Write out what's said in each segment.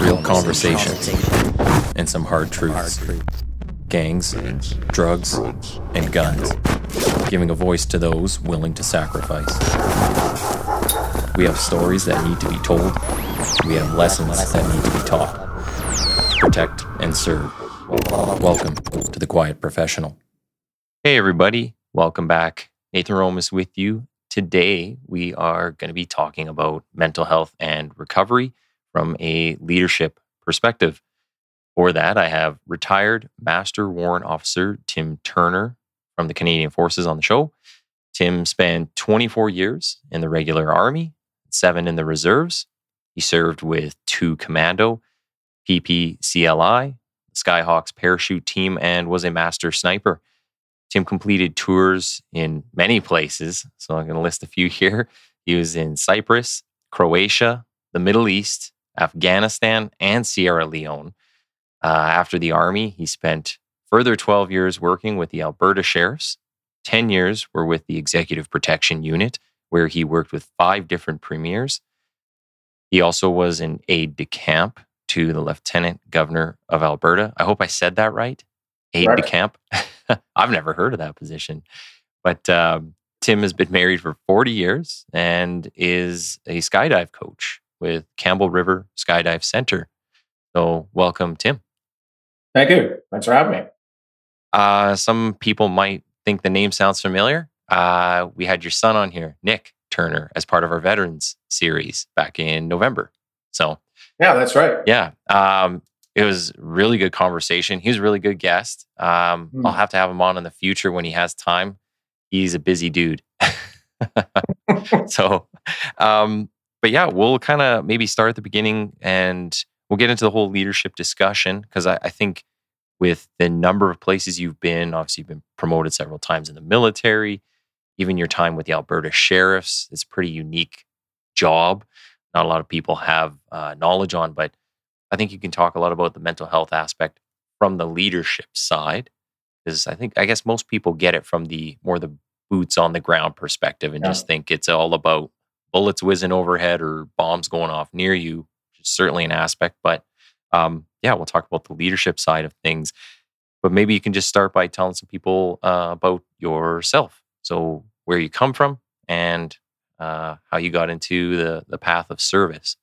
real conversations, and some hard truths. Gangs, drugs, and guns. Giving a voice to those willing to sacrifice. We have stories that need to be told. We have lessons that need to be taught. Protect and serve. Welcome to the Quiet Professional. Hey, everybody. Welcome back. Nathan Romas with you. Today, we are going to be talking about mental health and recovery from a leadership perspective. For that, I have retired Master Warrant Officer Tim Turner from the Canadian Forces on the show. Tim spent 24 years in the regular army, seven in the reserves. He served with two commando, PPCLI, Skyhawks parachute team, and was a master sniper. Tim completed tours in many places. So I'm going to list a few here. He was in Cyprus, Croatia, the Middle East, Afghanistan, and Sierra Leone. Uh, after the Army, he spent further 12 years working with the Alberta Sheriffs. 10 years were with the Executive Protection Unit, where he worked with five different premiers. He also was an aide de camp to the Lieutenant Governor of Alberta. I hope I said that right. Aide right. de camp. I've never heard of that position. But um, Tim has been married for 40 years and is a skydive coach with Campbell River Skydive Center. So, welcome, Tim. Thank you. Thanks for having me. Uh, some people might think the name sounds familiar. Uh, we had your son on here, Nick Turner, as part of our veterans series back in November. So, yeah, that's right. Yeah. Um, it was really good conversation. He was a really good guest. Um, mm. I'll have to have him on in the future when he has time. He's a busy dude. so, um, but yeah, we'll kind of maybe start at the beginning and we'll get into the whole leadership discussion because I, I, think with the number of places you've been, obviously you've been promoted several times in the military, even your time with the Alberta Sheriffs, it's a pretty unique job. Not a lot of people have uh, knowledge on, but I think you can talk a lot about the mental health aspect from the leadership side. Because I think I guess most people get it from the more the boots on the ground perspective and yeah. just think it's all about bullets whizzing overhead or bombs going off near you, which is certainly an aspect. But um, yeah, we'll talk about the leadership side of things. But maybe you can just start by telling some people uh, about yourself. So, where you come from and uh, how you got into the, the path of service.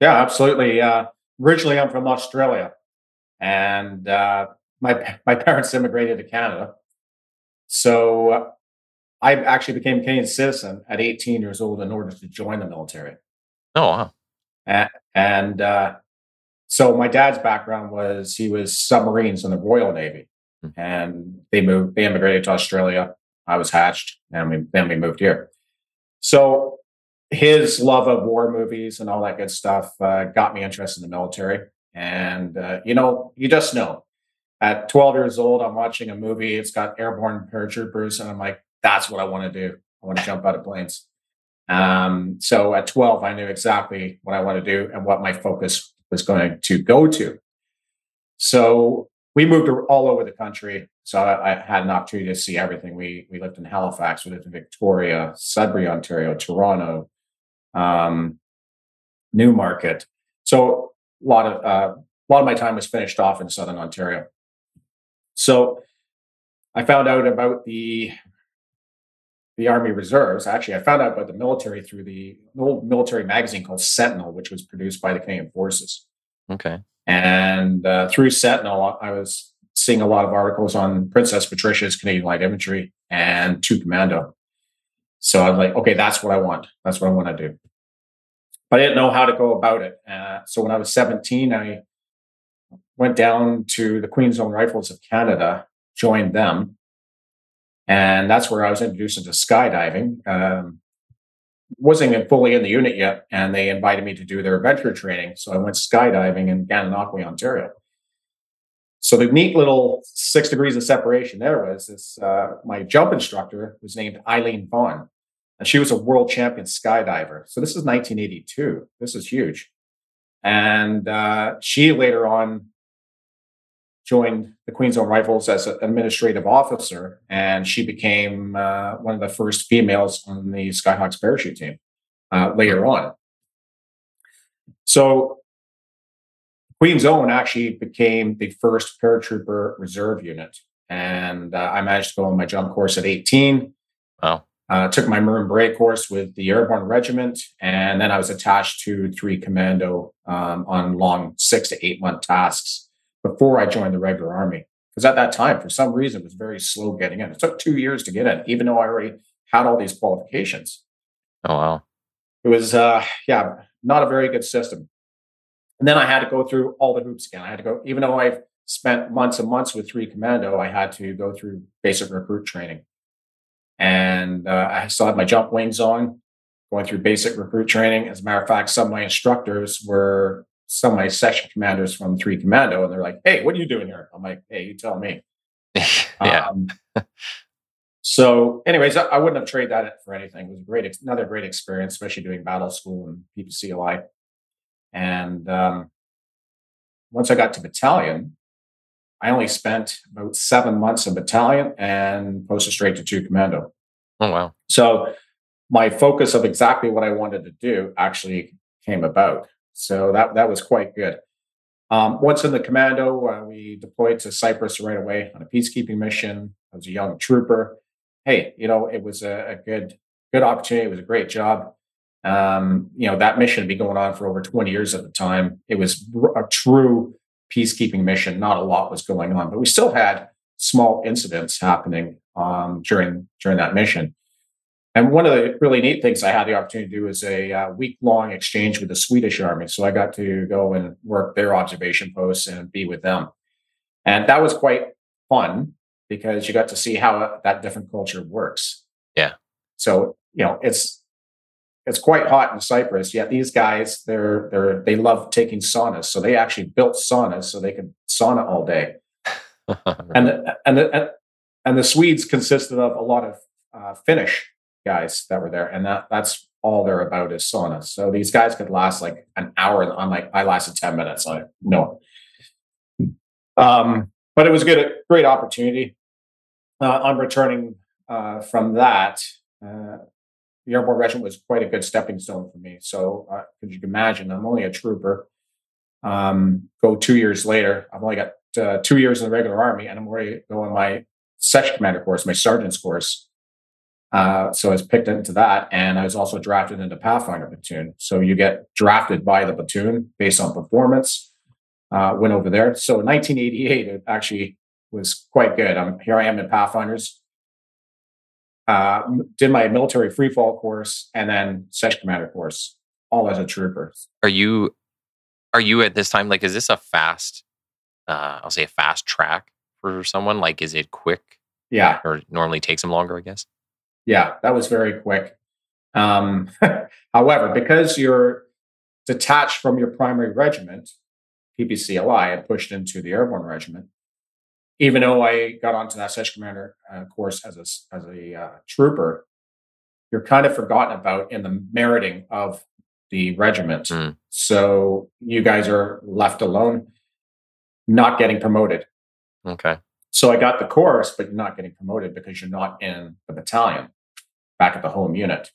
Yeah, absolutely. Uh, originally, I'm from Australia, and uh, my my parents immigrated to Canada. So I actually became a Canadian citizen at 18 years old in order to join the military. Oh, wow. And, and uh, so my dad's background was he was submarines in the Royal Navy, mm-hmm. and they moved. They immigrated to Australia. I was hatched, and we, then we moved here. So his love of war movies and all that good stuff uh, got me interested in the military. And uh, you know, you just know. At 12 years old, I'm watching a movie. It's got airborne paratroopers, and I'm like, that's what I want to do. I want to jump out of planes. Um, so at 12, I knew exactly what I want to do and what my focus was going to go to. So we moved all over the country. So I, I, had an opportunity to see everything. We we lived in Halifax, we lived in Victoria, Sudbury, Ontario, Toronto, um, Newmarket. So a lot of uh, a lot of my time was finished off in Southern Ontario. So I found out about the the Army Reserves. Actually, I found out about the military through the old military magazine called Sentinel, which was produced by the Canadian Forces. Okay. And uh, through Sentinel, I was seeing a lot of articles on Princess Patricia's Canadian Light Infantry and Two Commando. So I'm like, okay, that's what I want. That's what I want to do. But I didn't know how to go about it. Uh, so when I was 17, I went down to the Queen's Own Rifles of Canada, joined them, and that's where I was introduced into skydiving. Um, wasn't fully in the unit yet, and they invited me to do their adventure training. So I went skydiving in Gananoque, Ontario. So the neat little six degrees of separation there was this. Uh, my jump instructor was named Eileen Vaughn, and she was a world champion skydiver. So this is 1982. This is huge, and uh, she later on joined the Queen's Own Rifles as an administrative officer, and she became uh, one of the first females on the Skyhawks parachute team uh, later on. So Queen's Own actually became the first paratrooper reserve unit. And uh, I managed to go on my jump course at 18. Wow. Uh, took my Maroon Beret course with the Airborne Regiment, and then I was attached to 3 Commando um, on long six to eight month tasks before I joined the regular Army. Because at that time, for some reason, it was very slow getting in. It took two years to get in, even though I already had all these qualifications. Oh, wow. It was, uh, yeah, not a very good system. And then I had to go through all the hoops again. I had to go, even though I've spent months and months with 3 Commando, I had to go through basic recruit training and uh, I still had my jump wings on, going through basic recruit training. As a matter of fact, some of my instructors were some of my section commanders from Three Commando, and they're like, "Hey, what are you doing here?" I'm like, "Hey, you tell me." yeah. Um, so, anyways, I, I, wouldn't have traded that for anything. It was a great, another great experience, especially doing battle school and PPCLI. And um, once I got to battalion, I only spent about seven months in battalion and posted straight to two commando. Oh wow! So my focus of exactly what I wanted to do actually came about. So that that was quite good. Um, once in the commando, uh, we deployed to Cyprus right away on a peacekeeping mission. I was a young trooper. Hey, you know, it was a, a good good opportunity. It was a great job. Um, you know, that mission had been going on for over 20 years at the time. It was a true peacekeeping mission, not a lot was going on, but we still had small incidents happening um, during during that mission. And one of the really neat things I had the opportunity to do was a uh, week long exchange with the Swedish Army. So I got to go and work their observation posts and be with them, and that was quite fun because you got to see how that different culture works. Yeah. So you know it's it's quite hot in Cyprus. Yet these guys, they're they're they love taking saunas, so they actually built saunas so they could sauna all day. and the, and the, and the Swedes consisted of a lot of uh, Finnish guys that were there, and that that's all they're about is saunas. So these guys could last like an hour. I'm like, I lasted ten minutes. I no. Um, but it was good, great opportunity. Uh, I'm returning uh, from that. Uh, the airborne regiment was quite a good stepping stone for me. So, uh, as you can imagine, I'm only a trooper. Um, go two years later, I've only got uh, two years in the regular army, and I'm already going my section commander course, my sergeant's course. Uh, so I was picked into that, and I was also drafted into Pathfinder platoon. So you get drafted by the platoon based on performance. Uh, went over there. So in 1988, it actually was quite good. I'm here. I am in Pathfinders uh, did my military free fall course and then section commander course, all as a trooper. Are you are you at this time like is this a fast uh I'll say a fast track for someone? Like is it quick? Yeah. Or normally takes them longer, I guess? Yeah, that was very quick. Um, however, because you're detached from your primary regiment, PPCLI, and pushed into the airborne regiment, even though I got onto that section commander uh, course as a as a uh, trooper, you're kind of forgotten about in the meriting of the regiment. Mm. So you guys are left alone, not getting promoted. Okay. So I got the course, but you're not getting promoted because you're not in the battalion back at the home unit.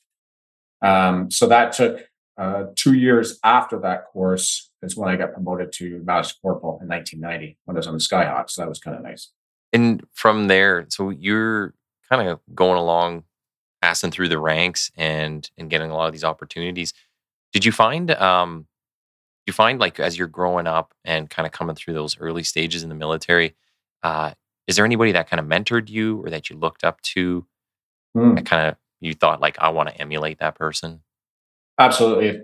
Um, so that took uh, two years after that course is when I got promoted to Master Corporal in 1990 when I was on the Skyhawk. So that was kind of nice. And from there, so you're kind of going along, passing through the ranks and and getting a lot of these opportunities. Did you find um, you find like as you're growing up and kind of coming through those early stages in the military, uh, is there anybody that kind of mentored you or that you looked up to? Mm. That kind of you thought like I want to emulate that person. Absolutely.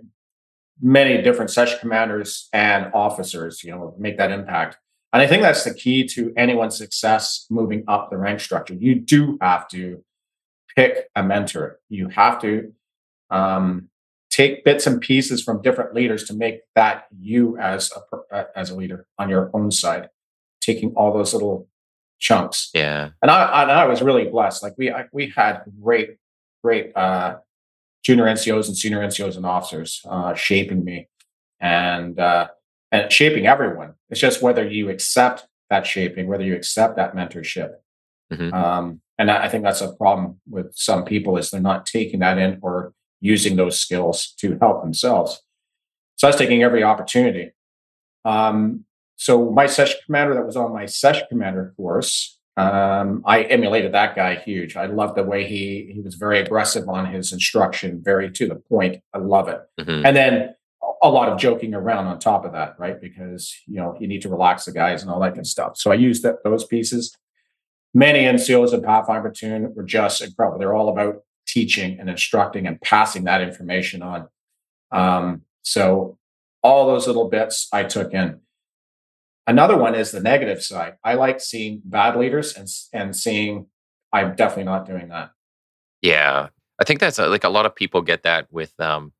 Many different section commanders and officers, you know, make that impact. And I think that's the key to anyone's success moving up the rank structure. You do have to pick a mentor. You have to um, take bits and pieces from different leaders to make that you as a as a leader on your own side, taking all those little chunks. Yeah. And I and I was really blessed. Like we I, we had great great uh, junior NCOs and senior NCOs and officers uh, shaping me and uh, and shaping everyone. It's just whether you accept that shaping, whether you accept that mentorship. Mm-hmm. Um, and I think that's a problem with some people is they're not taking that in or using those skills to help themselves. So I was taking every opportunity. Um, so my section commander that was on my section commander course, um, I emulated that guy huge. I love the way he he was very aggressive on his instruction, very to the point. I love it. Mm-hmm. And then a lot of joking around on top of that, right? Because you know you need to relax the guys and all that kind of stuff. So I used that, those pieces. Many NCOs in Pathfinder Platoon were just incredible. They're all about teaching and instructing and passing that information on. Um, so all those little bits I took in. Another one is the negative side. I like seeing bad leaders and and seeing I'm definitely not doing that. Yeah, I think that's a, like a lot of people get that with um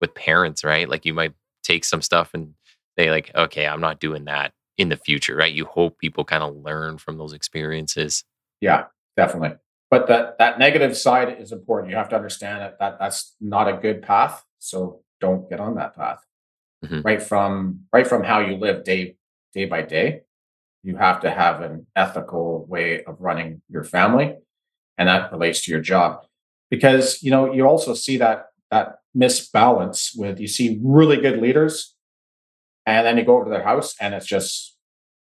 with parents, right? Like you might take some stuff and they like, okay, I'm not doing that in the future, right? You hope people kind of learn from those experiences. Yeah, definitely. But that that negative side is important. You have to understand that, that that's not a good path. So don't get on that path. Mm-hmm. Right from right from how you live day day by day. You have to have an ethical way of running your family, and that relates to your job. Because you know you also see that that misbalance with you see really good leaders, and then you go over to their house and it's just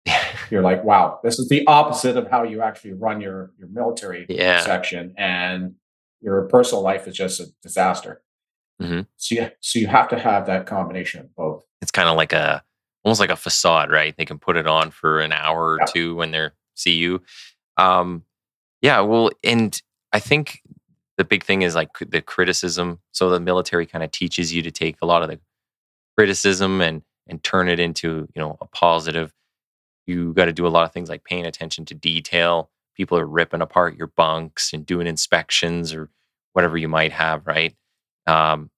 you're like, wow, this is the opposite of how you actually run your your military yeah. section, and your personal life is just a disaster. Mm-hmm. So you so you have to have that combination of both. It's kind of like a almost like a facade, right? They can put it on for an hour or yeah. two when they're see you. Um, yeah, well, and I think the big thing is like the criticism. So the military kind of teaches you to take a lot of the criticism and and turn it into you know a positive. You got to do a lot of things like paying attention to detail. People are ripping apart your bunks and doing inspections or whatever you might have, right? Um,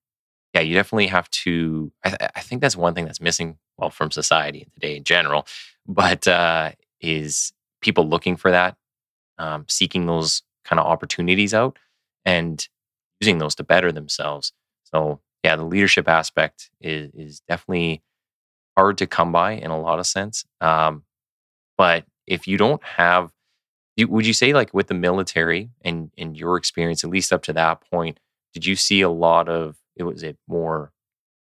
yeah, you definitely have to. I, th- I think that's one thing that's missing well, from society today in general, but uh, is people looking for that, um, seeking those kind of opportunities out and using those to better themselves. So, yeah, the leadership aspect is, is definitely hard to come by in a lot of sense. Um, but if you don't have, would you say like with the military and in your experience, at least up to that point, did you see a lot of it was it more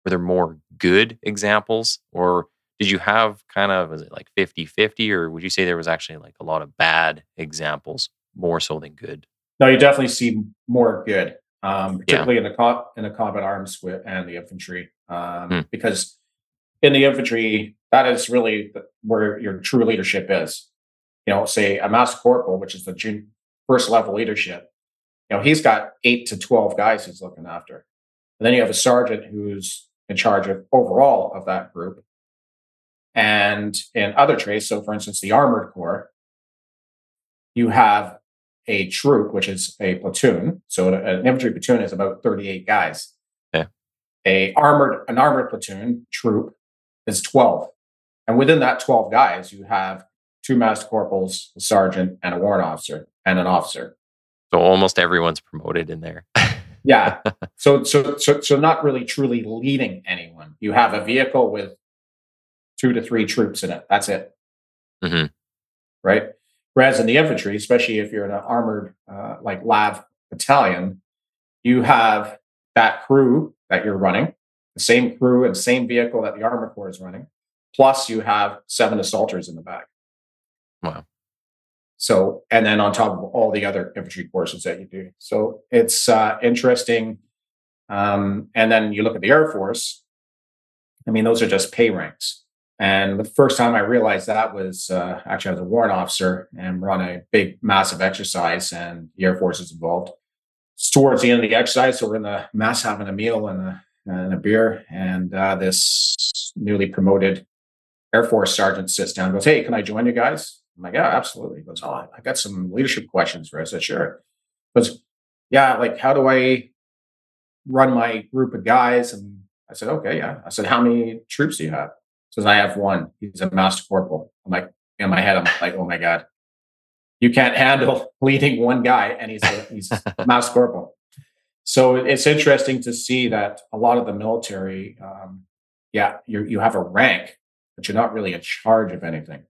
were there more good examples? Or did you have kind of was it like 50 50 or would you say there was actually like a lot of bad examples more so than good? No you definitely see more good um, particularly yeah. in the co- in the combat arms with, and the infantry um, hmm. because in the infantry that is really where your true leadership is. You know say a master corporal which is the first level leadership you know he's got eight to 12 guys he's looking after and then you have a sergeant who's in charge of overall of that group. And in other trades, so for instance, the armored corps, you have a troop, which is a platoon. So an infantry platoon is about 38 guys. Yeah. A armored, an armored platoon troop is 12. And within that 12 guys, you have two master corporals, a sergeant, and a warrant officer, and an officer. So almost everyone's promoted in there. Yeah. So, so, so, so not really truly leading anyone. You have a vehicle with two to three troops in it. That's it. Mm-hmm. Right. Whereas in the infantry, especially if you're in an armored, uh, like LAV battalion, you have that crew that you're running, the same crew and same vehicle that the armor corps is running. Plus, you have seven assaulters in the back. Wow. So, and then on top of all the other infantry courses that you do. So it's uh, interesting. Um, and then you look at the Air Force. I mean, those are just pay ranks. And the first time I realized that was uh, actually I was a warrant officer and we're on a big, massive exercise, and the Air Force is involved. It's towards the end of the exercise, so we're in the mass having a meal and a, and a beer, and uh, this newly promoted Air Force sergeant sits down goes, Hey, can I join you guys? I'm like, yeah, absolutely. He goes, oh, I got some leadership questions for you. I said, sure. He goes, yeah, like how do I run my group of guys? And I said, okay, yeah. I said, how many troops do you have? He says, I have one. He's a master corporal. I'm like, in my head, I'm like, oh my God, you can't handle leading one guy and he's a, he's a master corporal. So it's interesting to see that a lot of the military, um, yeah, you you have a rank, but you're not really in charge of anything.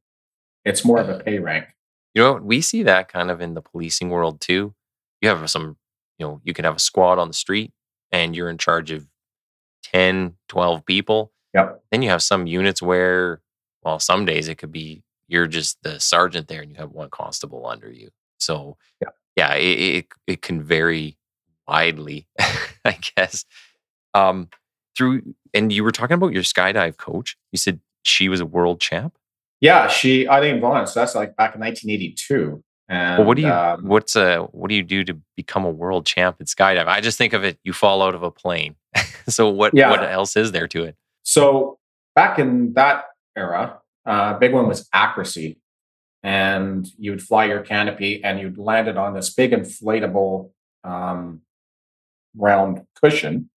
It's more of a pay rank. You know, we see that kind of in the policing world too. You have some, you know, you can have a squad on the street and you're in charge of 10, 12 people. Yep. Then you have some units where, well, some days it could be you're just the sergeant there and you have one constable under you. So Yeah. yeah, it it, it can vary widely, I guess. Um, through and you were talking about your skydive coach. You said she was a world champ. Yeah, she Eileen Vaughn. So that's like back in 1982. And Well, what do you um, what's a what do you do to become a world champ at skydive? I just think of it, you fall out of a plane. so what Yeah. what else is there to it? So back in that era, uh, big one was accuracy, and you would fly your canopy and you'd land it on this big inflatable um, round cushion.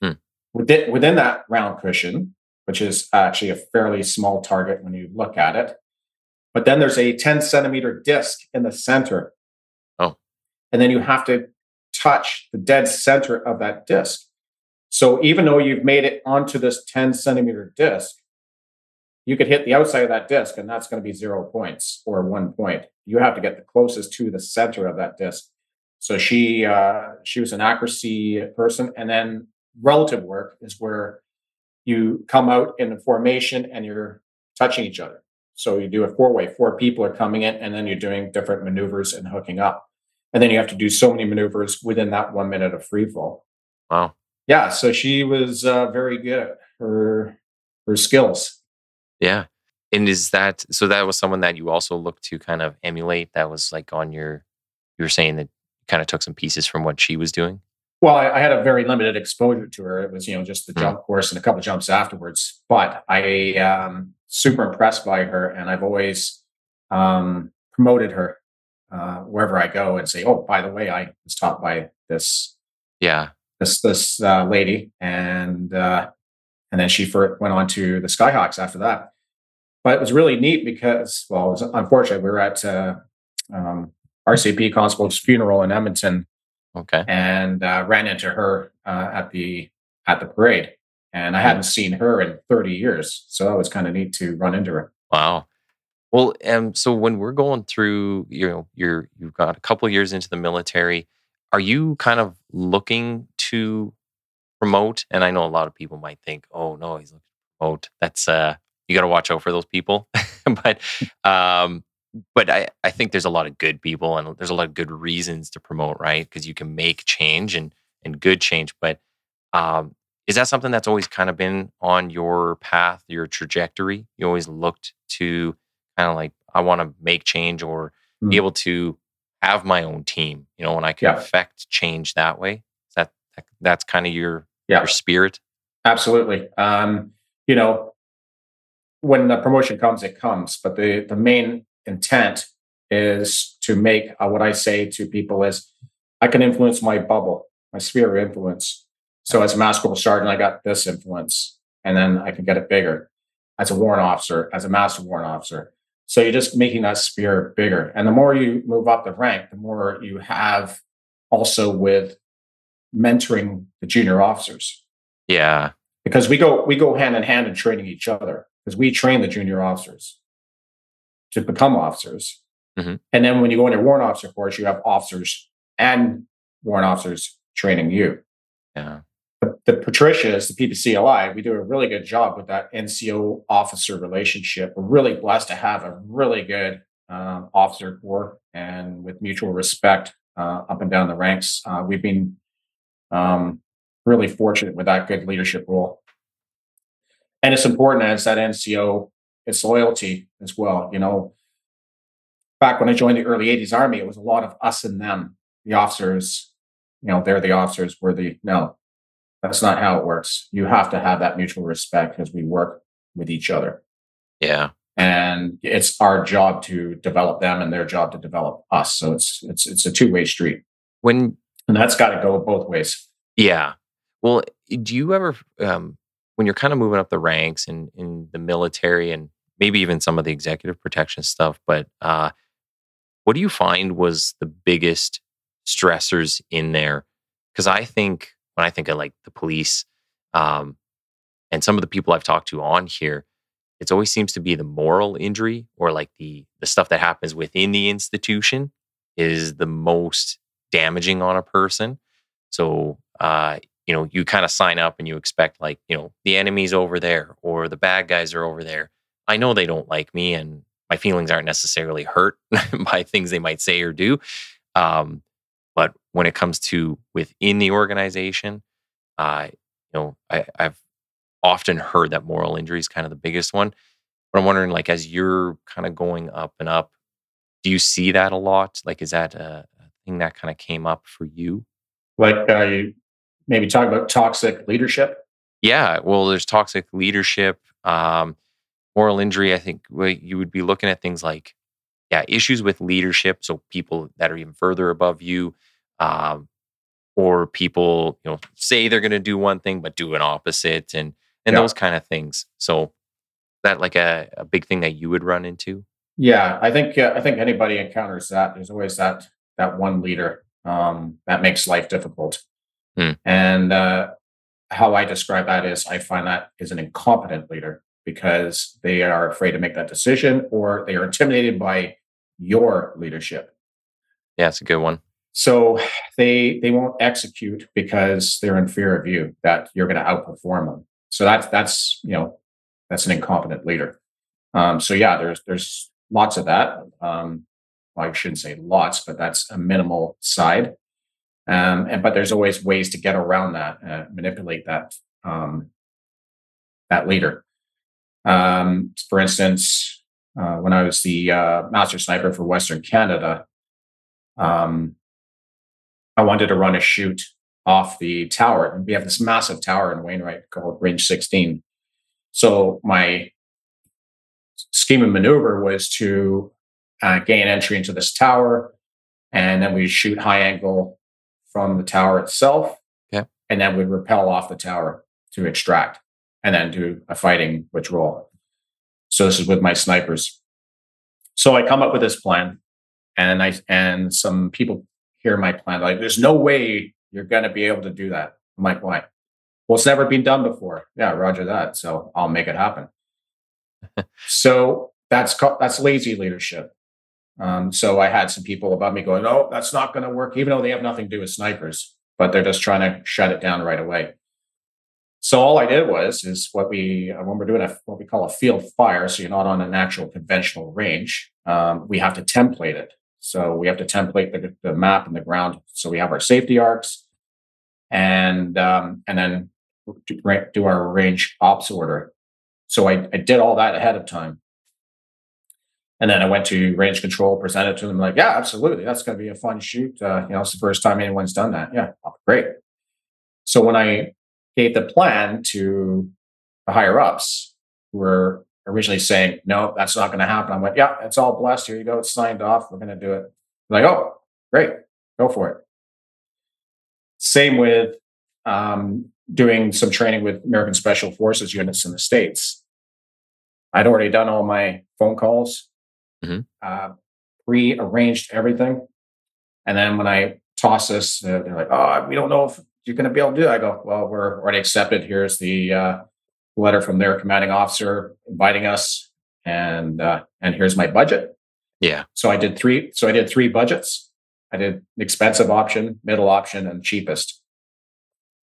Hmm. Within within that round cushion, which is actually a fairly small target when you look at it, but then there's a 10 centimeter disc in the center. Oh. and then you have to touch the dead center of that disc. So even though you've made it onto this 10 centimeter disc, you could hit the outside of that disc and that's going to be zero points or one point. You have to get the closest to the center of that disc. So she uh, she was an accuracy person, and then relative work is where you come out in a formation and you're touching each other. So you do a four way, four people are coming in, and then you're doing different maneuvers and hooking up, and then you have to do so many maneuvers within that one minute of free fall Wow. yeah so she was uh, very good at her her skills Yeah. And is that so that was someone that you also looked to kind of emulate that was like on your you were saying that you kind of took some pieces from what she was doing? Well I, I had a very limited exposure to her it was you know just the Mm. jump course and a couple jumps afterwards but i um super impressed by her and i've always um promoted her uh wherever i go and say oh by the way i was taught by this Yeah. this this uh, lady, and uh, and then she for, went on to the Skyhawks after that. But it was really neat because, well, it was unfortunate we were at uh, um, RCMP Constable's funeral in Edmonton Okay. and uh, ran into her uh, at the at the parade, and I hadn't seen her in thirty years, so that was kind of neat to run into her. Wow. Well, um, so when we're going through, you know, you're you've got a couple years into the military, are you kind of looking to promote? And I know a lot of people might think, "Oh no, he's looking to promote." That's uh, you got to watch out for those people. but um, but I I think there's a lot of good people and there's a lot of good reasons to promote, right? Because you can make change and and good change. But um, is that something that's always kind of been on your path, your trajectory? You always looked to kind of like, I want to make change or Mm. be able to have my own team, you know, and I can Yeah. affect change that way. Is that that's kind of your Yeah. your spirit? Absolutely. Um, you know, when the promotion comes, it comes. But the the main intent is to make uh, what I say to people is, I can influence my bubble, my sphere of influence. So as a master corporal sergeant, I got this influence, and then I can get it bigger. As a warrant officer, as a master warrant officer. So you're just making that sphere bigger. And the more you move up the rank, the more you have also with mentoring the junior officers Yeah. because we go we go hand in hand in training each other because we train the junior officers to become officers Mhm. and then when you go into warrant officer course you have officers and warrant officers training you Yeah. the, the patricias the ppcli we do a really good job with that nco officer relationship we're really blessed to have a really good um, officer corps and with mutual respect uh, up and down the ranks uh, we've been um, really fortunate with that good leadership role. And it's important as that NCO, it's loyalty as well. You know, back when I joined the early 80s Army, it was a lot of us and them, the officers, you know, they're the officers, we're the, no, that's not how it works. You have to have that mutual respect because we work with each other. Yeah. And it's our job to develop them and their job to develop us. So it's it's it's a two-way street. When And that's got to go both ways. Yeah. Well, do you ever, um, when you're kind of moving up the ranks in in the military and maybe even some of the executive protection stuff, but uh, what do you find was the biggest stressors in there? Because I think when I think of like the police, um, and some of the people I've talked to on here, it always seems to be the moral injury or like the the stuff that happens within the institution is the most damaging on a person. So uh, you know, you kind of sign up and you expect like, you know, the enemy's over there or the bad guys are over there. I know they don't like me and my feelings aren't necessarily hurt by things they might say or do. Um, but when it comes to within the organization, uh, you know, I, I've often heard that moral injury is kind of the biggest one. But I'm wondering, like, as you're kind of going up and up, do you see that a lot? Like, is that a, a thing that kind of came up for you? Like, uh, maybe talk about toxic leadership. Yeah, well, there's toxic leadership, um, moral injury. I think you would be looking at things like, yeah, issues with leadership. So people that are even further above you, um, or people, you know, say they're going to do one thing but do an opposite, and and yeah. those kind of things. So that like a, a big thing that you would run into. Yeah, I think uh, I think anybody encounters that. There's always that that one leader um, that makes life difficult. Hmm. And uh, how I describe that is, I find that is an incompetent leader because they are afraid to make that decision or they are intimidated by your leadership. Yeah, it's a good one. So they they won't execute because they're in fear of you that you're going to outperform them. So that's that's you know that's an incompetent leader. Um, so yeah, there's there's lots of that. Um, well, I shouldn't say lots, but that's a minimal side. Um, and but there's always ways to get around that, uh, manipulate that um, that leader. Um, for instance, uh, when I was the uh, master sniper for Western Canada, um, I wanted to run a shoot off the tower, and we have this massive tower in Wainwright called Range 16. So my scheme of maneuver was to uh, gain entry into this tower, and then we shoot high angle from the tower itself. And then we'd repel off the tower to extract and then do a fighting withdrawal. So this is with my snipers. So I come up with this plan and I and some people hear my plan like there's no way you're going to be able to do that. I'm like, why? Well, it's never been done before. Yeah, roger that. So I'll make it happen. so that's that's lazy leadership. Um, so I had some people above me going, "Oh, that's not going to work," even though they have nothing to do with snipers, but they're just trying to shut it down right away. So all I did was is what we uh, when we're doing a what we call a field fire. So you're not on an actual conventional range. Um, we have to template it. So we have to template the, the map and the ground. So we have our safety arcs, and um, and then do, our range ops order. So I, I did all that ahead of time. And then I went to range control, presented to them like, yeah, absolutely. That's going to be a fun shoot. Uh, you know, it's the first time anyone's done that. Yeah, oh, great. So when I gave the plan to the higher ups who were originally saying, no, that's not going to happen. I went, yeah, it's all blessed. Here you go. It's signed off. We're going to do it. I'm like, oh, great. Go for it. Same with um, doing some training with American Special Forces units in the States. I'd already done all my phone calls mm-hmm. uh, pre-arranged everything. And then when I toss this, uh, they're like, "Oh, we don't know if you're going to be able to do it." I go, "Well, we're already accepted. Here's the uh, letter from their commanding officer inviting us, and uh, and here's my budget." Yeah. So I did three. So I did three budgets. I did expensive option, middle option, and cheapest.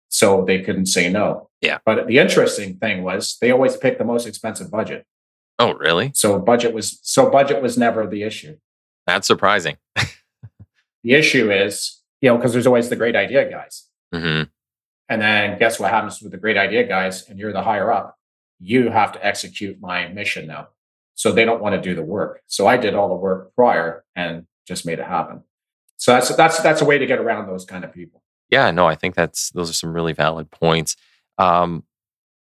So they couldn't say no. Yeah. But the interesting thing was they always picked the most expensive budget. Oh, really? So budget was so budget was never the issue. That's surprising. the issue is, you know, because there's always the great idea guys. Mm-hmm. And then guess what happens with the great idea guys? And you're the higher up. You have to execute my mission now. So they don't want to do the work. So I did all the work prior and just made it happen. So that's that's that's a way to get around those kind of people. Yeah, no, I think that's those are some really valid points. Um,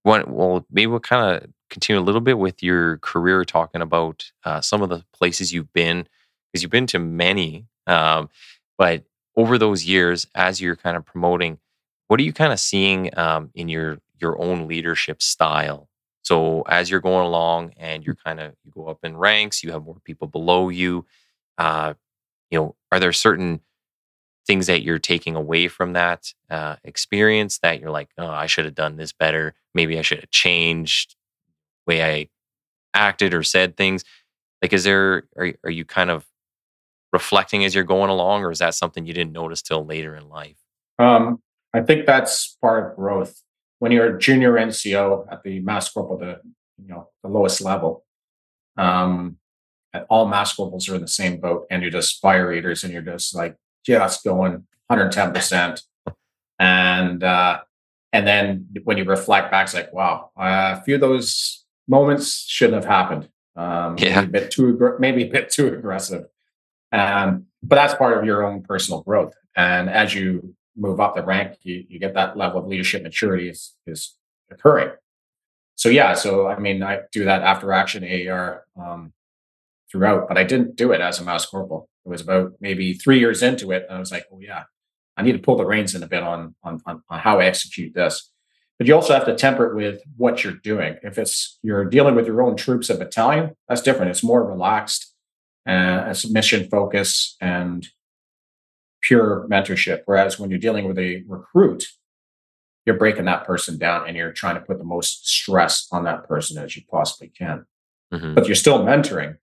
one, well, maybe we'll kind of continue a little bit with your career, talking about uh, some of the places you've been, because you've been to many. Um, but over those years, as you're kind of promoting, what are you kind of seeing um, in your your own leadership style? So as you're going along and you're kind of you go up in ranks, you have more people below you. Uh, you know, are there certain things that you're taking away from that uh, experience that you're like, oh, I should have done this better. Maybe I should have changed way I acted or said things. Like, is there are are you kind of reflecting as you're going along, or is that something you didn't notice till later in life? Um, I think that's part of growth. When you're a junior NCO at the mass corporal, the you know the lowest level, um, all mass corporals are in the same boat, and you're just fire eaters, and you're just like just going 110 percent, and uh, and then when you reflect back, it's like wow, uh, a few of those moments shouldn't have happened. Um, yeah. maybe a bit too maybe a bit too aggressive. Um, but that's part of your own personal growth. And as you move up the rank, you, you get that level of leadership maturity is, is occurring. So yeah, so I mean, I do that after action AAR um, throughout, but I didn't do it as a mass corporal. It was about maybe three years into it, and I was like, oh yeah, I need to pull the reins in a bit on on, on, on how I execute this. But you also have to temper it with what you're doing. If it's you're dealing with your own troops, a battalion, that's different. It's more relaxed uh, it's mission focus and pure mentorship. Whereas when you're dealing with a recruit, you're breaking that person down and you're trying to put the most stress on that person as you possibly can. Mm-hmm. But you're still mentoring,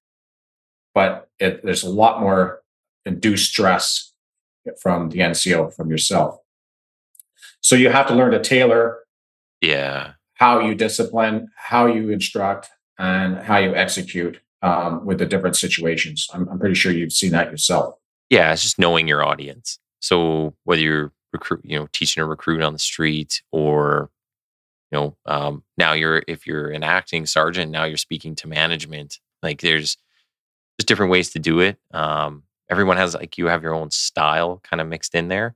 but it, there's a lot more induced stress from the NCO, from yourself. So you have to learn to tailor yeah how you discipline, how you instruct, and how you execute um, with the different situations. I'm, I'm pretty sure you've seen that yourself. Yeah, it's just knowing your audience. So whether you're recruit, you know, teaching a recruit on the street, or you know, um, now you're if you're an acting sergeant, now you're speaking to management. Like there's just different ways to do it. Um, everyone has like you have your own style kind of mixed in there.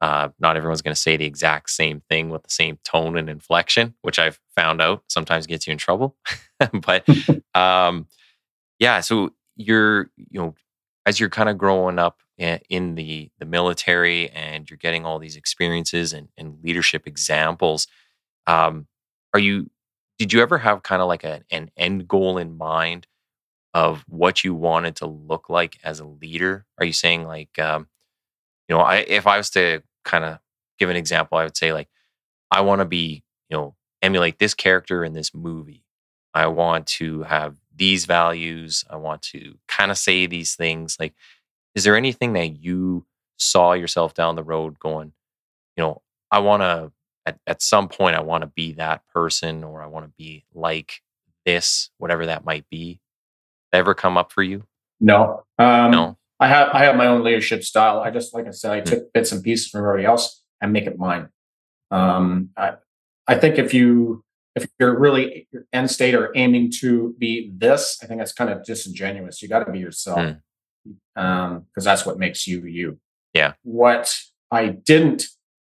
Uh, not everyone's going to say the exact same thing with the same tone and inflection, which I've found out sometimes gets you in trouble. but um, yeah, so you're you know as you're kind of growing up in the the military and you're getting all these experiences and, and leadership examples um, are you did you ever have kind of like a, an end goal in mind of what you wanted to look like as a leader? Are you saying like um, you know I, if i was to kind of give an example i would say like i want to be you know emulate this character in this movie. I want to have these values. I want to kind of say these things. Like, is there anything that you saw yourself down the road going, you know, I want to, at, at some point, I want to be that person or I want to be like this, whatever that might be? Ever come up for you? No. Um, no. I have I have my own leadership style. I just like I said, I mm-hmm. took bits and pieces from everybody else and make it mine. Um, I I think if you if you're really your end state or aiming to be this, I think that's kind of disingenuous. You got to be yourself because mm. um, that's what makes you you. Yeah. What I didn't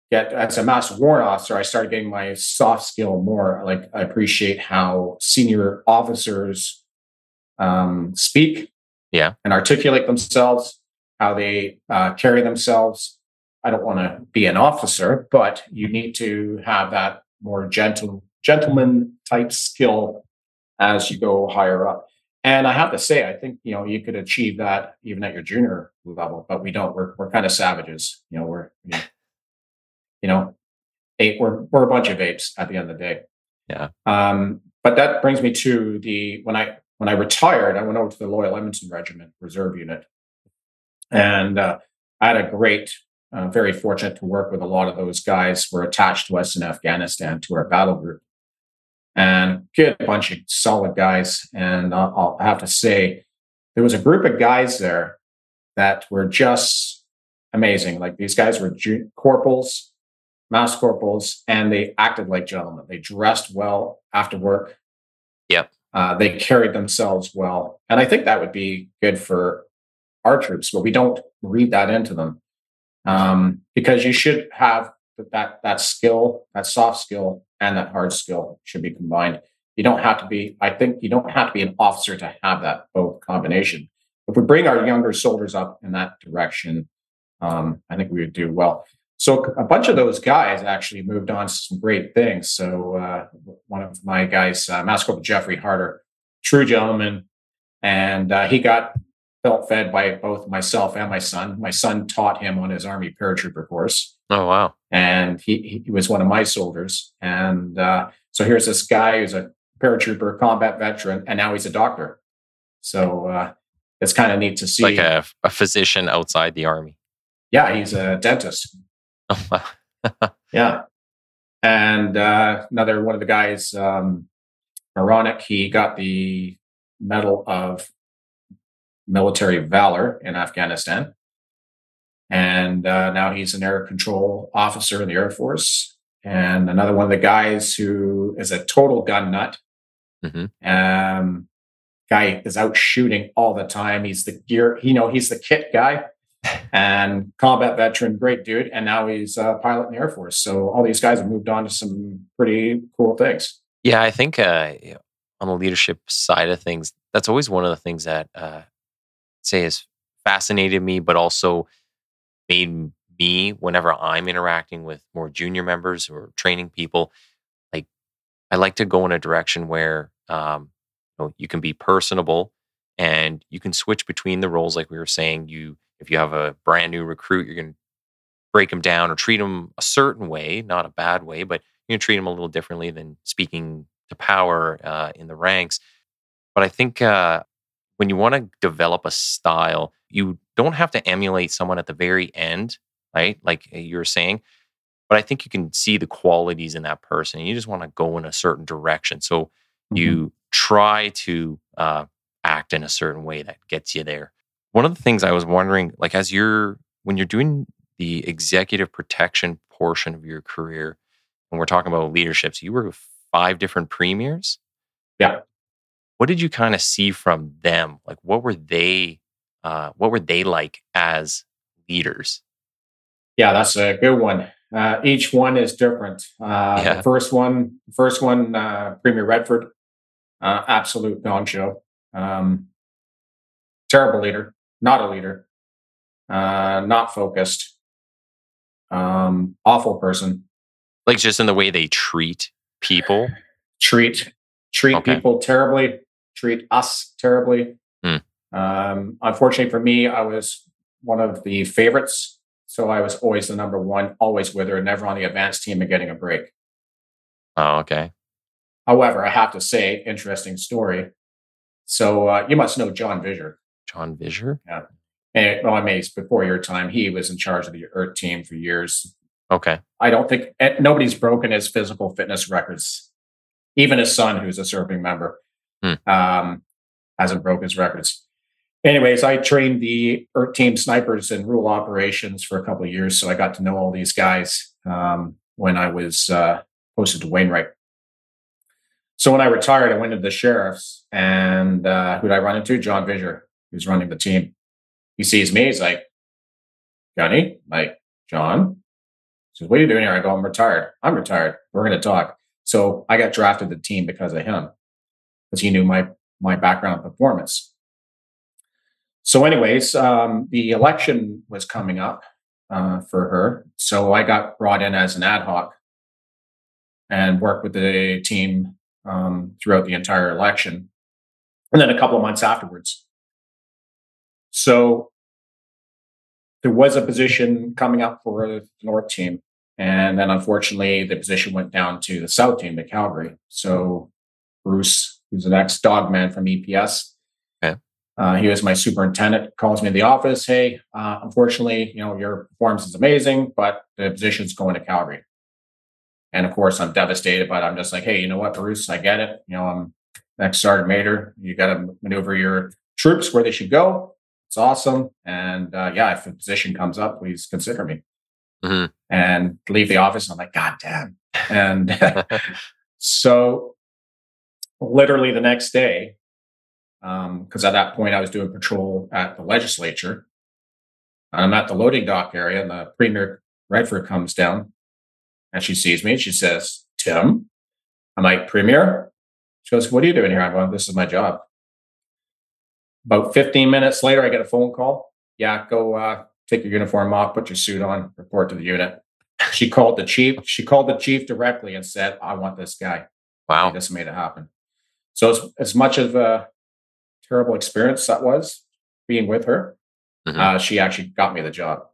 get as a master warrant officer, I started getting my soft skill more. Like I appreciate how senior officers um, speak, yeah, and articulate themselves, how they uh, carry themselves. I don't want to be an officer, but you need to have that more gentle gentleman type skill as you go higher up. And I have to say, I think you know you could achieve that even at your junior level, but we don't. We're we're kind of savages. You know, we're you know, ape. We're we're a bunch of apes at the end of the day. Yeah. Um, but that brings me to the when I when I retired, I went over to the Loyal Edmonton Regiment Reserve Unit, and uh, I had a great uh, very fortunate to work with a lot of those guys were attached to us in Afghanistan to our battle group and get a bunch of solid guys. And I'll, I'll have to say, there was a group of guys there that were just amazing. Like these guys were ju- corporals, mass corporals, and they acted like gentlemen. They dressed well after work. Yep. Uh, they carried themselves well. And I think that would be good for our troops, but we don't read that into them um, because you should have that that skill, that soft skill, and that hard skill should be combined. You don't have to be, I think you don't have to be an officer to have that both combination. If we bring our younger soldiers up in that direction, um, I think we would do well. So a bunch of those guys actually moved on to some great things. So uh, one of my guys, uh, Master Corporal Jeffrey Harder, true gentleman, and uh, he got felt fed by both myself and my son. My son taught him on his Army paratrooper course. Oh wow! And he he was one of my soldiers, and uh, so here's this guy who's a paratrooper, combat veteran, and now he's a doctor. So uh, it's kind of neat to see, like a, a physician outside the army. Yeah, he's a dentist. Oh wow! Yeah. And uh, another one of the guys, um, Moronic, he got the Medal of Military Valor in Afghanistan. And uh, now he's an air control officer in the Air Force. And another one of the guys who is a total gun nut. Mm-hmm. Um, guy is out shooting all the time. He's the gear, you know, he's the kit guy and combat veteran, great dude. And now he's a pilot in the Air Force. So all these guys have moved on to some pretty cool things. Yeah, I think uh, on the leadership side of things, that's always one of the things that uh, say has fascinated me, but also made me whenever I'm interacting with more junior members or training people, like I like to go in a direction where um, you, know, you can be personable and you can switch between the roles. Like we were saying, you if you have a brand new recruit, you're going to break them down or treat them a certain way, not a bad way, but going to treat them a little differently than speaking to power uh, in the ranks. But I think uh, when you want to develop a style, you don't have to emulate someone at the very end, right? Like uh, you were saying. But I think you can see the qualities in that person. And you just want to go in a certain direction. So mm-hmm. you try to uh, act in a certain way that gets you there. One of the things I was wondering, like as you're when you're doing the executive protection portion of your career, when we're talking about leaderships, you were five different premiers. Yeah. What did you kind of see from them? Like, what were they? Uh, what were they like as leaders? Yeah, that's a good one. Uh, each one is different. Uh, yeah. The first one, first one, uh, Premier Redford, uh, absolute gong show. Um, terrible leader, not a leader, uh, not focused, um, awful person. Like just in the way they treat people. Treat treat okay. people terribly. Treat us terribly. Hmm. Um, unfortunately for me, I was one of the favorites, so I was always the number one, always with her, never on the advanced team and getting a break. Oh, okay. However, I have to say, interesting story. So uh, you must know John Visser. John Visser? Yeah. And, well, I mean, before your time, he was in charge of the Earth team for years. Okay. I don't think nobody's broken his physical fitness records. Even his son, who's a serving member, hmm. um, hasn't broke his records. Anyways, I trained the Earth team snipers in rule operations for a couple of years, so I got to know all these guys um, when I was uh, posted to Wainwright. So when I retired, I went to the sheriff's, and uh, who did I run into? John Visser, who's running the team. He sees me, he's like, Johnny, like, John. He says, What are you doing here? I go, I'm retired. I'm retired. We're going to talk. So I got drafted the team because of him, he knew my my background performance. So, anyways, um, the election was coming up uh, for her. So I got brought in as an ad hoc and worked with the team um, throughout the entire election. And then a couple of months afterwards. So there was a position coming up for the North team. And then unfortunately, the position went down to the South team, to Calgary. So Bruce, who's an ex dog man from EPS, okay. uh, he was my superintendent, calls me in the office. Hey, uh, unfortunately, you know, your performance is amazing, but the position's going to Calgary. And of course, I'm devastated, but I'm just like, hey, you know what, Bruce, I get it. You know, I'm next sergeant major. You got to maneuver your troops where they should go. It's awesome. And uh, yeah, if a position comes up, please consider me. Mm-hmm. And leave the office. I'm like, God damn. And so, literally the next day, because um, at that point I was doing patrol at the legislature. I'm at the loading dock area, and the Premier Redford comes down and she sees me and she says, Tim, I'm like, Premier? She goes, What are you doing here? I'm going, This is my job. About 15 minutes later, I get a phone call. Yeah, go uh, take your uniform off, put your suit on, report to the unit. She called the chief. She called the chief directly and said, I want this guy. Wow. This made it happen. So as, as much of a terrible experience that was being with her, mm-hmm. uh, she actually got me the job.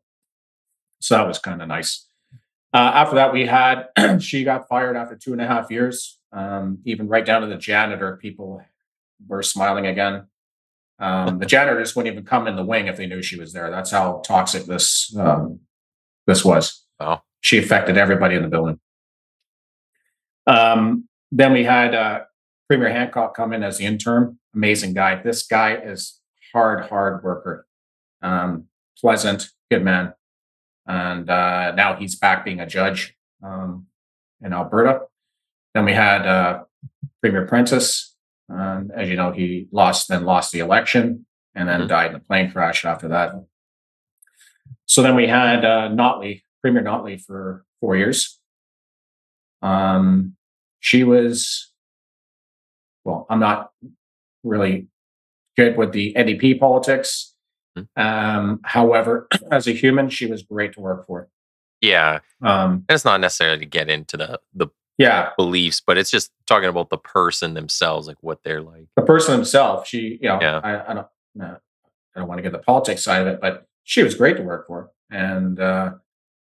So that was kind of nice. Uh, after that, we had she got fired after two and a half years. Um, even right down to the janitor, people were smiling again. Um, the janitors wouldn't even come in the wing if they knew she was there. That's how toxic this um, this was. Oh, she affected everybody in the building. Um, then we had uh, Premier Hancock come in as the interim. Amazing guy. This guy is hard, hard worker, um, pleasant, good man. And uh, now he's back being a judge um, in Alberta. Then we had uh, Premier Prentice. Um, as you know, he lost, then lost the election, and then mm-hmm. died in a plane crash after that. So then we had uh, Notley, Premier Notley, for four years. Um, she was, well, I'm not really good with the NDP politics. Mm-hmm. Um, however, as a human, she was great to work for. Yeah. Um, and it's not necessarily to get into the the yeah beliefs, but it's just talking about the person themselves, like what they're like. The person himself, she, you know, yeah. I, I don't, I don't want to get the politics side of it, but she was great to work for, and uh,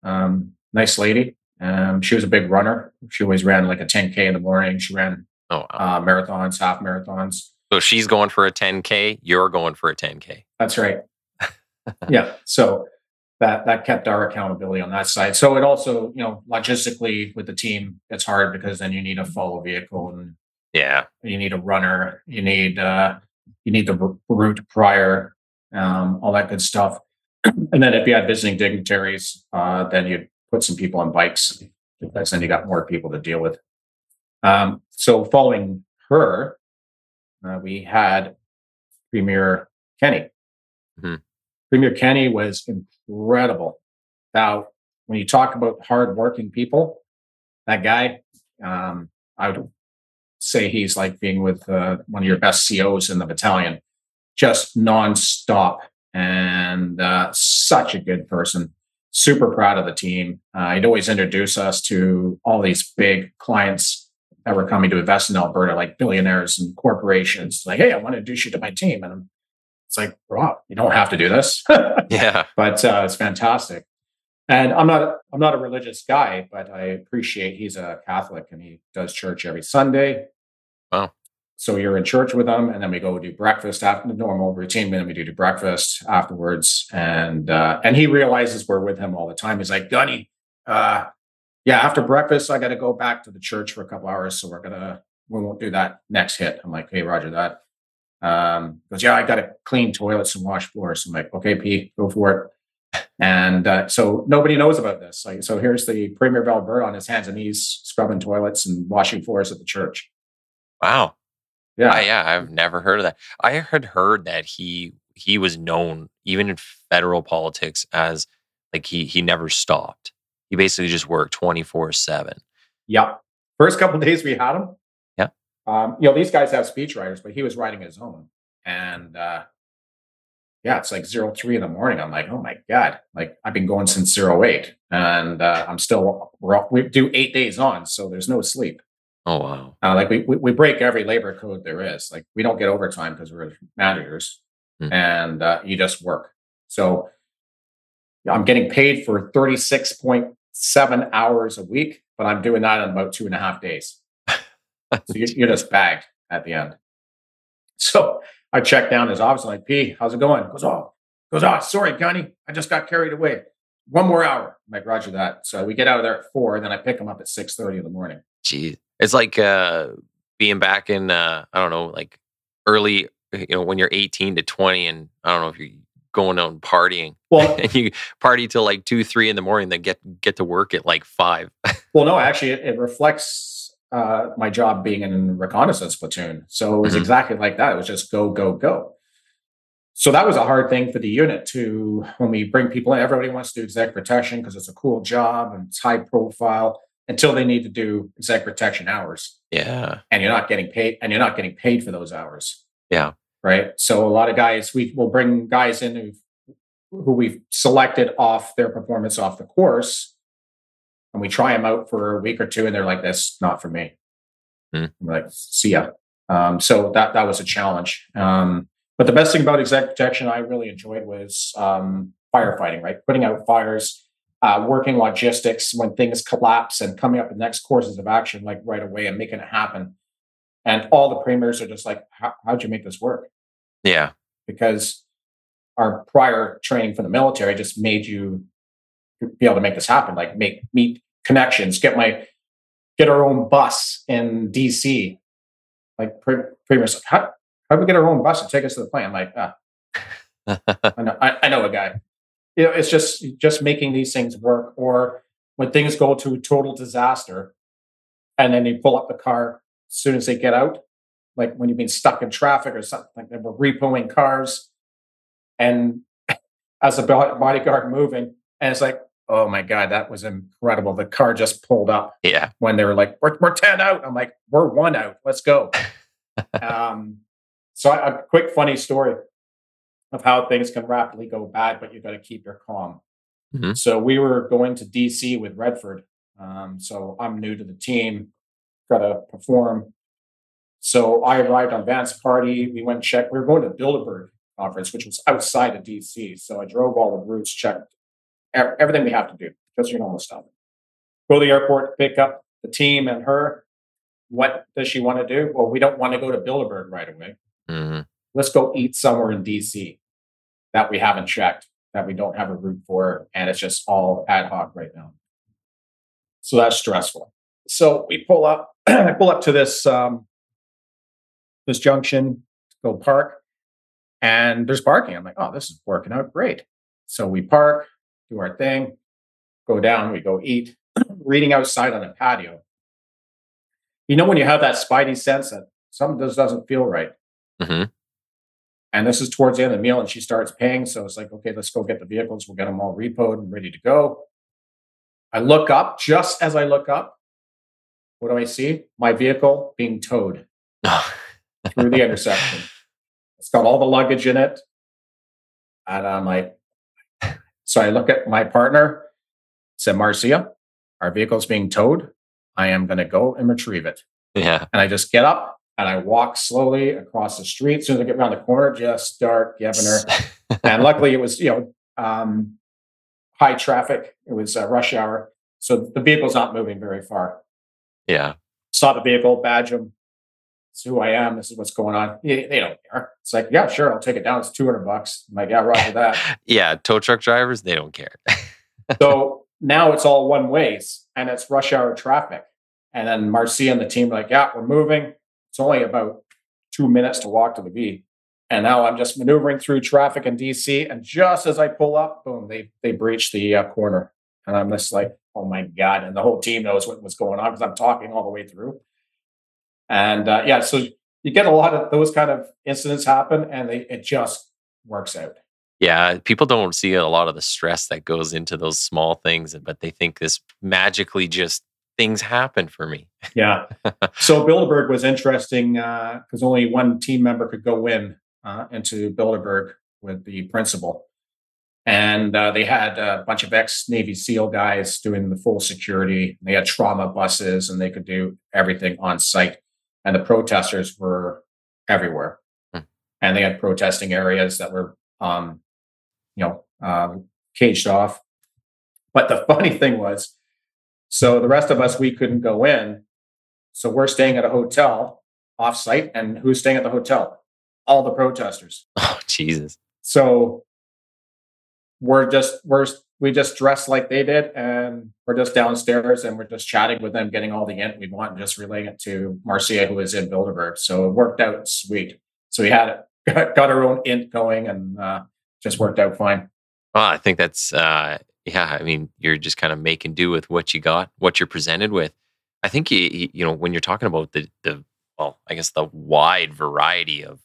um, nice lady. Um, she was a big runner. She always ran like a 10k in the morning. She ran oh, wow. uh, marathons, half marathons. So she's going for a 10k. You're going for a 10k. That's right. yeah. So that that kept our accountability on that side. So it also, you know, logistically with the team, it's hard because then you need a follow vehicle and yeah, you need a runner, you need uh you need the route prior, um, all that good stuff. and then if you had visiting dignitaries, uh, then you'd put some people on bikes because then you got more people to deal with. Um, so following her, uh, we had Premier Kenney. Mm-hmm. Premier Kenney was incredible. Now, when you talk about hardworking people, that guy, um, I would say he's like being with uh, one of your best COs in the battalion, just nonstop and uh, such a good person. Super proud of the team. Uh, he'd always introduce us to all these big clients that were coming to invest in Alberta, like billionaires and corporations. Like, hey, I want to introduce you to my team, and I'm it's like, wow, you don't have to do this. yeah. But uh, it's fantastic. And I'm not I'm not a religious guy, but I appreciate he's a Catholic and he does church every Sunday. Wow. So you're in church with him, and then we go do breakfast after the normal routine. Then we do breakfast afterwards, and uh, and he realizes we're with him all the time. He's like, Gunny, uh, yeah, after breakfast, I got to go back to the church for a couple hours, so we're gonna we won't do that next hit. I'm like, hey, Roger that. Um, goes, yeah, I got to clean toilets and wash floors. I'm like, okay, P, go for it. And uh, so nobody knows about this. Like, so here's the Premier of Alberta on his hands and knees scrubbing toilets and washing floors at the church. Wow. Yeah. Uh, yeah. I've never heard of that. I had heard that he he was known even in federal politics as like he he never stopped. He basically just work 24 7. Yeah. First couple days we had him, Yeah. um, you know, these guys have speech writers, but he was writing his own. And uh, yeah, it's like zero three in the morning. I'm like, oh my God, like I've been going since zero eight and uh, I'm still, we do eight days on. So there's no sleep. Oh, wow. Uh, like we, we, we, break every labor code there is. Like we don't get overtime because we're managers mm-hmm. and uh, you just work. So I'm getting paid for 36.7 hours a week, but I'm doing that in about two and a half days so you're, just bagged at the end. So I check down his office. I'm like, P, how's it going? Goes, oh, goes, oh, sorry, Gunny. I just got carried away. One more hour. I'm like, Roger that. So we get out of there at four, then I pick him up at six thirty in the morning. Geez. It's like uh, being back in uh, I don't know, like early, you know, when you're 18 to 20, and I don't know if you're going out and partying. Well, and you party till like two, three in the morning, then get get to work at like five. well, no, actually, it, it reflects uh, my job being in reconnaissance platoon. So it was mm-hmm. exactly like that. It was just go, go, go. So that was a hard thing for the unit to when we bring people in. Everybody wants to do exec protection because it's a cool job and it's high profile until they need to do exec protection hours. Yeah. And you're not getting paid and you're not getting paid for those hours. Yeah. Right. So a lot of guys, we will bring guys in who who we've selected off their performance off the course and we try them out for a week or two and they're like that's not for me. Mm. like see ya. Um, so that that was a challenge. Um, but the best thing about exec protection i really enjoyed was um, firefighting right? Putting out fires uh, working logistics when things collapse and coming up with next courses of action like right away and making it happen. And all the premiers are just like how'd you make this work yeah because our prior training from the military just made you be able to make this happen. Like make meet connections, get my get our own bus in DC. Like pretty, pretty much, how how do we get our own bus to take us to the plane? I'm like, ah, I know, I, I know a guy. You know, it's just just making these things work. Or when things go to total disaster, and then you pull up the car as soon as they get out, like when you've been stuck in traffic or something like that, we're repoing cars, and as a bodyguard moving, and it's like, oh my god, that was incredible. The car just pulled up. Yeah. When they were like, we're, we're ten out. I'm like, we're one out. Let's go. um, so a quick funny story of how things can rapidly go bad, but you've got to keep your calm. Mm-hmm. So we were going to DC with Redford. Um, so I'm new to the team, got to perform. So I arrived on Vance Party. We went check. We were going to Bilderberg conference, which was outside of DC. So I drove all the routes, checked everything we have to do, just your normal stuff. Go to the airport, pick up the team and her. What does she want to do? Well, we don't want to go to Bilderberg right away. Mm-hmm. Let's go eat somewhere in DC that we haven't checked, that we don't have a route for, and it's just all ad hoc right now. So that's stressful. So we pull up, I pull up to this um, this junction, go park, and there's parking. I'm like, oh, this is working out great. So we park, do our thing, go down, we go eat, reading outside on a patio. You know when you have that spidey sense that something just doesn't feel right. Mm-hmm. And this is towards the end of the meal, and she starts paying. So it's like, okay, let's go get the vehicles. We'll get them all repoed and ready to go. I look up. Just as I look up, what do I see? My vehicle being towed through the intersection. It's got all the luggage in it. And I'm like, so I look at my partner, said, Marcia, our vehicle's being towed. I am going to go and retrieve it. Yeah. And I just get up and I walk slowly across the street. As soon as I get around the corner, just start giving her. and luckily, it was you know um, high traffic. It was uh, rush hour, so the vehicle's not moving very far. Yeah, saw the vehicle, badge them. It's who I am. This is what's going on. They, they don't care. It's like, yeah, sure, I'll take it down. It's two hundred bucks. I'm like, yeah, roger that. yeah, tow truck drivers, they don't care. so now it's all one ways, and it's rush hour traffic. And then Marcia and the team are like, yeah, we're moving it's only about two minutes to walk to the V. And now I'm just maneuvering through traffic in DC. And just as I pull up, boom, they they breach the uh, corner. And I'm just like, oh my God. And the whole team knows what was going on because I'm talking all the way through. And uh, yeah, so you get a lot of those kind of incidents happen and they, it just works out. Yeah, people don't see a lot of the stress that goes into those small things, but they think this magically just things happen for me. yeah. So Bilderberg was interesting because uh, only one team member could go in uh, into Bilderberg with the principal. And uh, they had a bunch of ex Navy SEAL guys doing the full security. They had trauma buses and they could do everything on site. And the protesters were everywhere. Hmm. And they had protesting areas that were, um, you know, um, caged off. But the funny thing was, so the rest of us, we couldn't go in. So we're staying at a hotel offsite. And who's staying at the hotel? All the protesters. Oh, Jesus. So we're just, we're, we just dress like they did. And we're just downstairs and we're just chatting with them, getting all the int we want and just relaying it to Marcia, who is in Bilderberg. So it worked out sweet. So we had it, got our own int going and uh, just worked out fine. Well, I think that's uh, yeah, I mean, you're just kind of making do with what you got, what you're presented with. I think you, you know when you're talking about the the well, I guess the wide variety of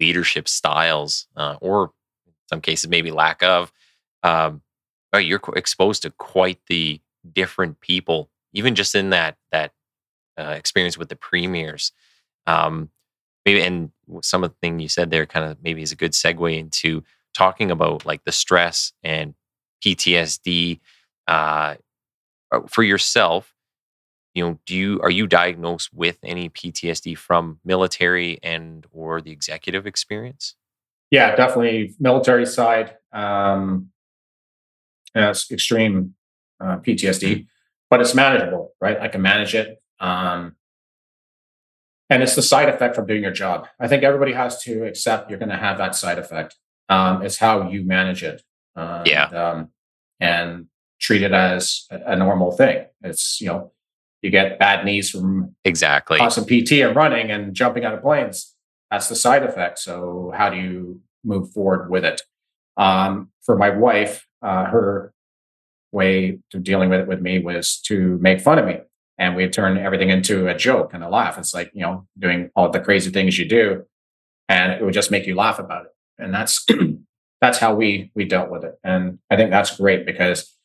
leadership styles, uh, or in some cases maybe lack of, um, oh, you're exposed to quite the different people, even just in that that uh, experience with the premiers. Um, maybe and some of the thing you said there kind of maybe is a good segue into talking about like the stress and PTSD uh, uh, for yourself? You know, do you are you diagnosed with any PTSD from military and or the executive experience? Yeah, definitely military side. Um, it's extreme uh, PTSD, mm-hmm. but it's manageable, right? I can manage it. Um, and it's the side effect from doing your job. I think everybody has to accept you're going to have that side effect. Um, it's how you manage it. Uh, yeah. And, um, and treat it as a, a normal thing. It's, you know, you get bad knees from exactly awesome PT and running and jumping out of planes. That's the side effect. So how do you move forward with it? Um, for my wife, uh, her way to dealing with it with me was to make fun of me. And we turn everything into a joke and a laugh. It's like, you know, doing all the crazy things you do. And it would just make you laugh about it. And that's that's how we we dealt with it. And I think that's great because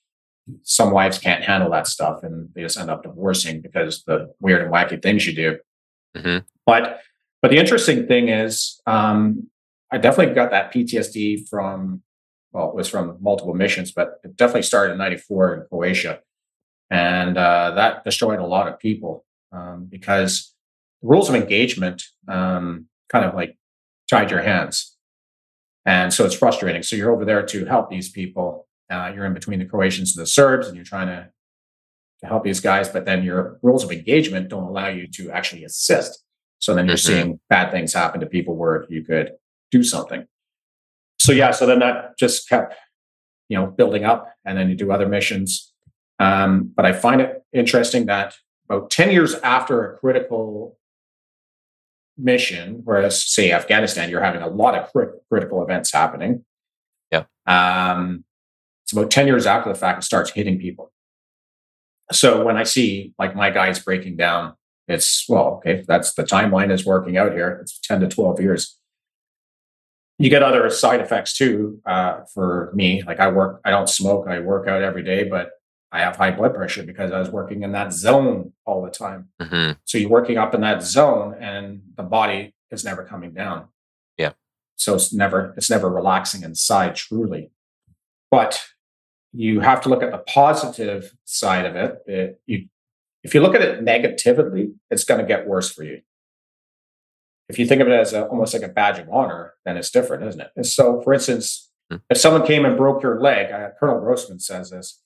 some wives can't handle that stuff and they just end up divorcing because the weird and wacky things you do. Mm-hmm. But but the interesting thing is, um, I definitely got that PTSD from well, it was from multiple missions, but it definitely started in '94 in Croatia, and uh, that destroyed a lot of people um, because the rules of engagement um, kind of like tied your hands, and so it's frustrating. So you're over there to help these people, uh, you're in between the Croatians and the Serbs, and you're trying to, to help these guys, but then your rules of engagement don't allow you to actually assist. So then you're mm-hmm. seeing bad things happen to people where you could do something. So yeah, so then that just kept, you know, building up, and then you do other missions. Um, but I find it interesting that about 10 years after a critical mission, whereas say Afghanistan, you're having a lot of crit- critical events happening. Yeah. Um, it's about 10 years after the fact it starts hitting people. So when I see like my guys breaking down, it's well, okay, that's the timeline is working out here. It's 10 to 12 years. You get other side effects too. Uh, for me, like I work, I don't smoke, I work out every day, but I have high blood pressure because I was working in that zone all the time. Mm-hmm. So you're working up in that zone and the body is never coming down. Yeah. So it's never, it's never relaxing inside truly. But you have to look at the positive side of it. it you, if you look at it negatively, it's going to get worse for you. If you think of it as a, almost like a badge of honor, then it's different, isn't it? And so, for instance, hmm. if someone came and broke your leg, uh, Colonel Grossman says this.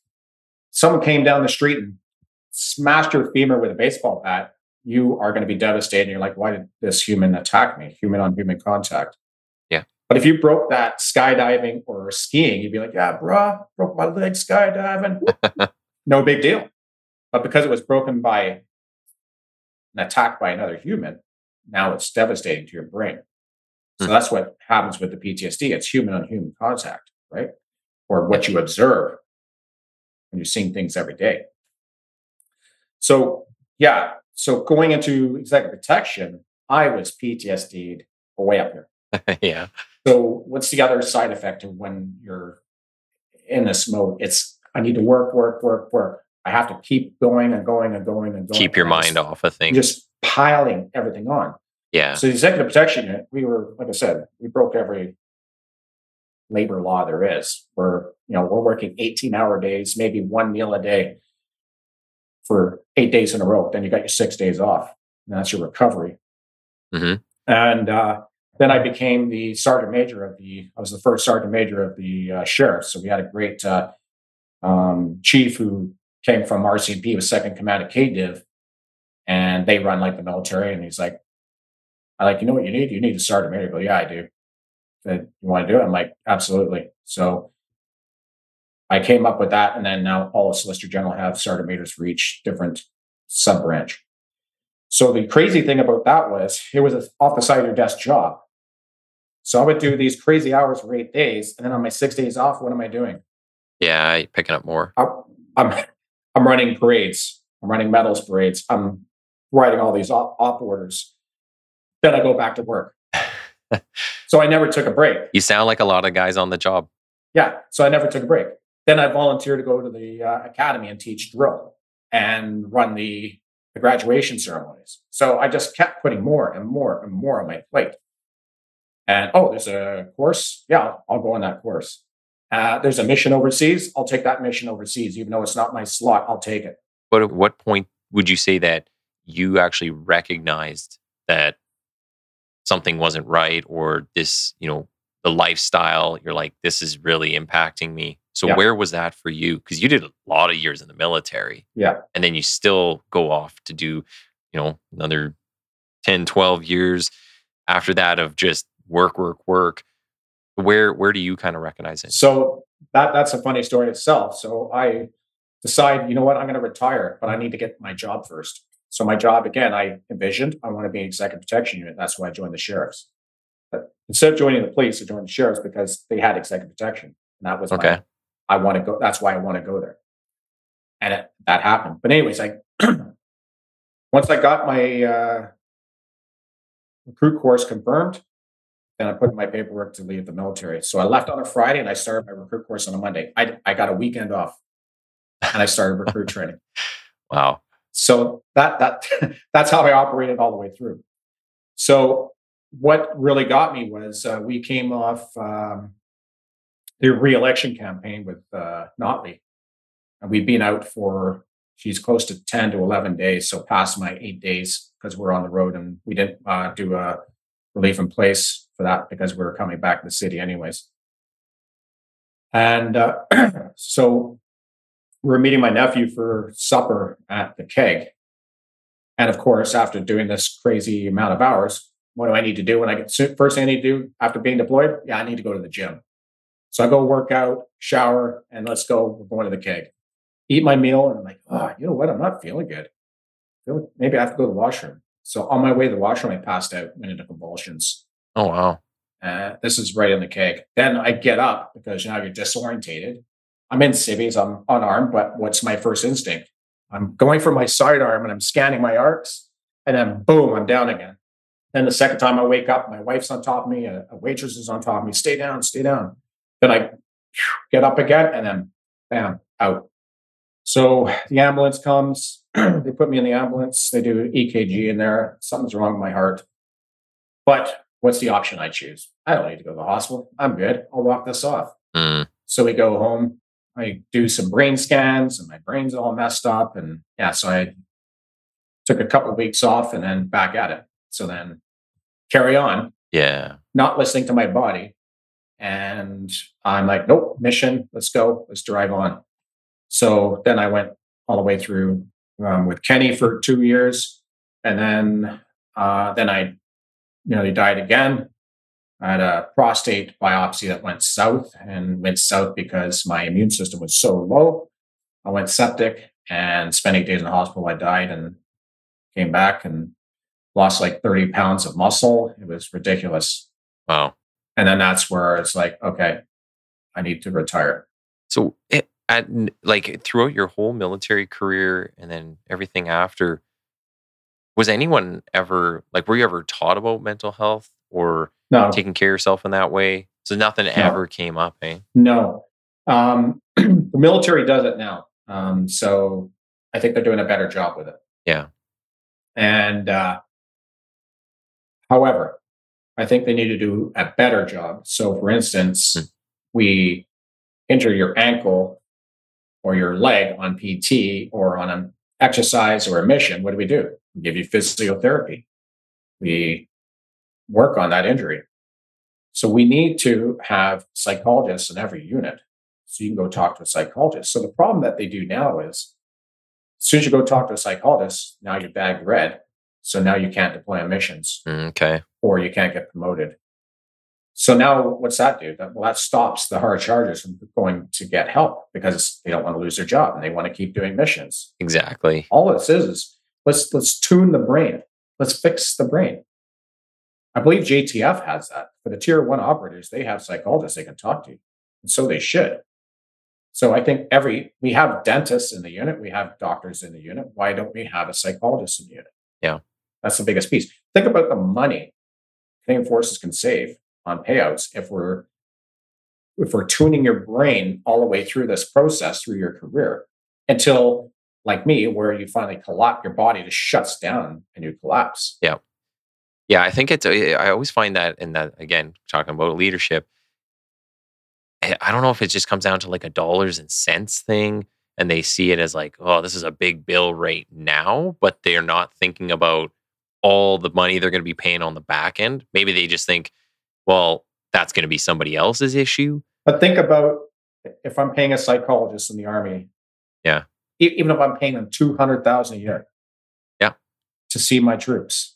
Someone came down the street and smashed your femur with a baseball bat. You are going to be devastated. You're like, why did this human attack me? Human on human contact. Yeah. But if you broke that skydiving or skiing, you'd be like, yeah, bruh, broke my leg skydiving. no big deal. But because it was broken by an attack by another human, now it's devastating to your brain. So mm that's what happens with the PTSD. It's human on human contact, right? Or what you observe when you're seeing things every day. So, yeah. So going into executive protection, I was PTSD'd way up here. yeah. So what's the other side effect of when you're in this mode? It's I need to work, work, work, work. I have to keep going and going and going and going. Keep your mind off of things. Just piling everything on. Yeah. So the executive protection unit, we were, like I said, we broke every labor law there is. We're, you know, we're working 18 hour days, maybe one meal a day for eight days in a row. Then you got your six days off. And that's your recovery. Mm-hmm. And uh, then I became the sergeant major of the. I was the first sergeant major of the uh, sheriff. So we had a great uh, um, chief who came from RCMP, was second command of KDIV, and they run like the military. And he's like, "I like, you know what you need? You need to start major." I go, "Yeah, I do." Said, "You want to do it?" I'm like, "Absolutely." So I came up with that, and then now all of Solicitor General have sergeant majors for each different sub branch. So the crazy thing about that was it was an off the side of your desk job. So I would do these crazy hours for eight days, and then on my six days off, what am I doing? Yeah, picking up more. I, I'm I'm running parades. I'm running medals parades. I'm writing all these op, op orders. Then I go back to work. so I never took a break. You sound like a lot of guys on the job. Yeah. So I never took a break. Then I volunteered to go to the uh, academy and teach drill and run the, the graduation ceremonies. So I just kept putting more and more and more on my plate. And oh, there's a course. Yeah, I'll go on that course. Uh, there's a mission overseas. I'll take that mission overseas, even though it's not my slot. I'll take it. But at what point would you say that you actually recognized that something wasn't right, or this, you know, the lifestyle? You're like, this is really impacting me. So yeah. where was that for you? Because you did a lot of years in the military. Yeah. And then you still go off to do, you know, another 10, 12 years after that of just work, work, work. Where where do you kind of recognize it? So that that's a funny story itself. So I decide, you know what, I'm going to retire, but I need to get my job first. So my job again, I envisioned I want to be an executive protection unit. That's why I joined the sheriffs. But instead of joining the police, I joined the sheriffs because they had executive protection. And that was Okay. my, I want to go. That's why I want to go there. And it, that happened. But anyways, I once I got my uh, recruit course confirmed, then I put in my paperwork to leave the military. So I left on a Friday and I started my recruit course on a Monday. I I got a weekend off, and I started recruit training. Wow. So that that that's how I operated all the way through. So what really got me was uh, we came off um, the re-election campaign with uh, Notley, and we'd been out for she's close to ten to eleven days, so past my eight days because we're on the road and we didn't uh, do a relief in place for that because we were coming back to the city anyways. And uh, so we were meeting my nephew for supper at the keg. And of course, after doing this crazy amount of hours, what do I need to do when I get first thing I need to do after being deployed? Yeah, I need to go to the gym. So I go work out, shower, and let's go. We're going to the keg. Eat my meal, and I'm like, oh, you know what? I'm not feeling good. Feel maybe I have to go to the washroom. So on my way to the washroom, I passed out, went into convulsions. Oh wow. Uh, this is right in the keg. Then I get up because now you're disorientated. I'm in civvies, I'm unarmed, but what's my first instinct? I'm going for my sidearm and I'm scanning my arcs, and then boom, I'm down again. Then the second time I wake up, my wife's on top of me, a, a waitress is on top of me. Stay down, stay down. Then I get up again, and then bam, out. So the ambulance comes. they put me in the ambulance. They do EKG in there. Something's wrong with my heart. But what's the option I choose? I don't need to go to the hospital. I'm good. I'll walk this off. Mm, So we go home. I do some brain scans, and my brain's all messed up. And yeah, so I took a couple of weeks off, and then back at it. So then carry on, yeah. not listening to my body. And I'm like, nope, mission. Let's go. Let's drive on. So then I went all the way through um, with Kenney for two years, and then uh, then I nearly died again. I had a prostate biopsy that went south and went south because my immune system was so low. I went septic and spent eight days in the hospital. I died and came back and lost like 30 pounds of muscle. It was ridiculous. Wow. And then that's where it's like, okay, I need to retire. So it, at like throughout your whole military career and then everything after, was anyone ever like were you ever taught about mental health or No, taking care of yourself in that way? So nothing ever came up, eh? no. Um, the military does it now. Um, so I think they're doing a better job with it. Yeah. And uh, however, I think they need to do a better job. So, for instance, Hmm. we injure your ankle or your leg on PT or on an exercise or a mission. What do we do? We give you physiotherapy. We work on that injury. So, we need to have psychologists in every unit. So, you can go talk to a psychologist. So, the problem that they do now is as soon as you go talk to a psychologist, now you're bagged red. So now you can't deploy on missions Mm, Okay. or you can't get promoted. So now what's that do? That, well, that stops the hard chargers from going to get help because they don't want to lose their job and they want to keep doing missions. Exactly. All this is is let's let's tune the brain. Let's fix the brain. I believe JTF has that. For the tier one operators, they have psychologists they can talk to. And so they should. So I think every we have dentists in the unit, we have doctors in the unit. Why don't we have a psychologist in the unit? Yeah. That's the biggest piece. Think about the money Canadian Forces can save on payouts if we're if we're tuning your brain all the way through this process through your career until like me, where you finally collapse, your body just shuts down and you collapse. Yeah, I think it's. uh, I always find that, in that again, talking about leadership, I I don't know if it just comes down to like a dollars and cents thing, and they see it as like, oh, this is a big bill right now, but they're not thinking about all the money they're going to be paying on the back end. Maybe they just think, well, that's going to be somebody else's issue. But think about if I'm paying a psychologist in the army. Yeah. Even if I'm paying them two hundred thousand a year. Yeah. To see my troops.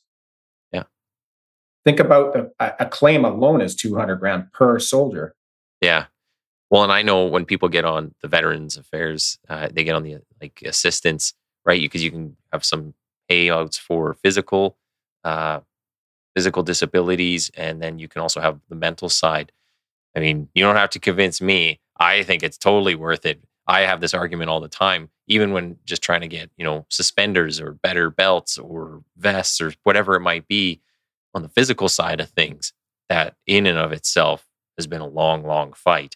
Think about the, a, claim alone is two hundred grand per soldier. Yeah. Well, and I know when people get on the Veterans Affairs, uh, they get on the like assistance, right? Because you, you can have some payouts for physical, uh, physical disabilities, and then you can also have the mental side. I mean, you don't have to convince me. I think it's totally worth it. I have this argument all the time, even when just trying to get, you know, suspenders or better belts or vests or whatever it might be on the physical side of things, that in and of itself has been a long, long fight.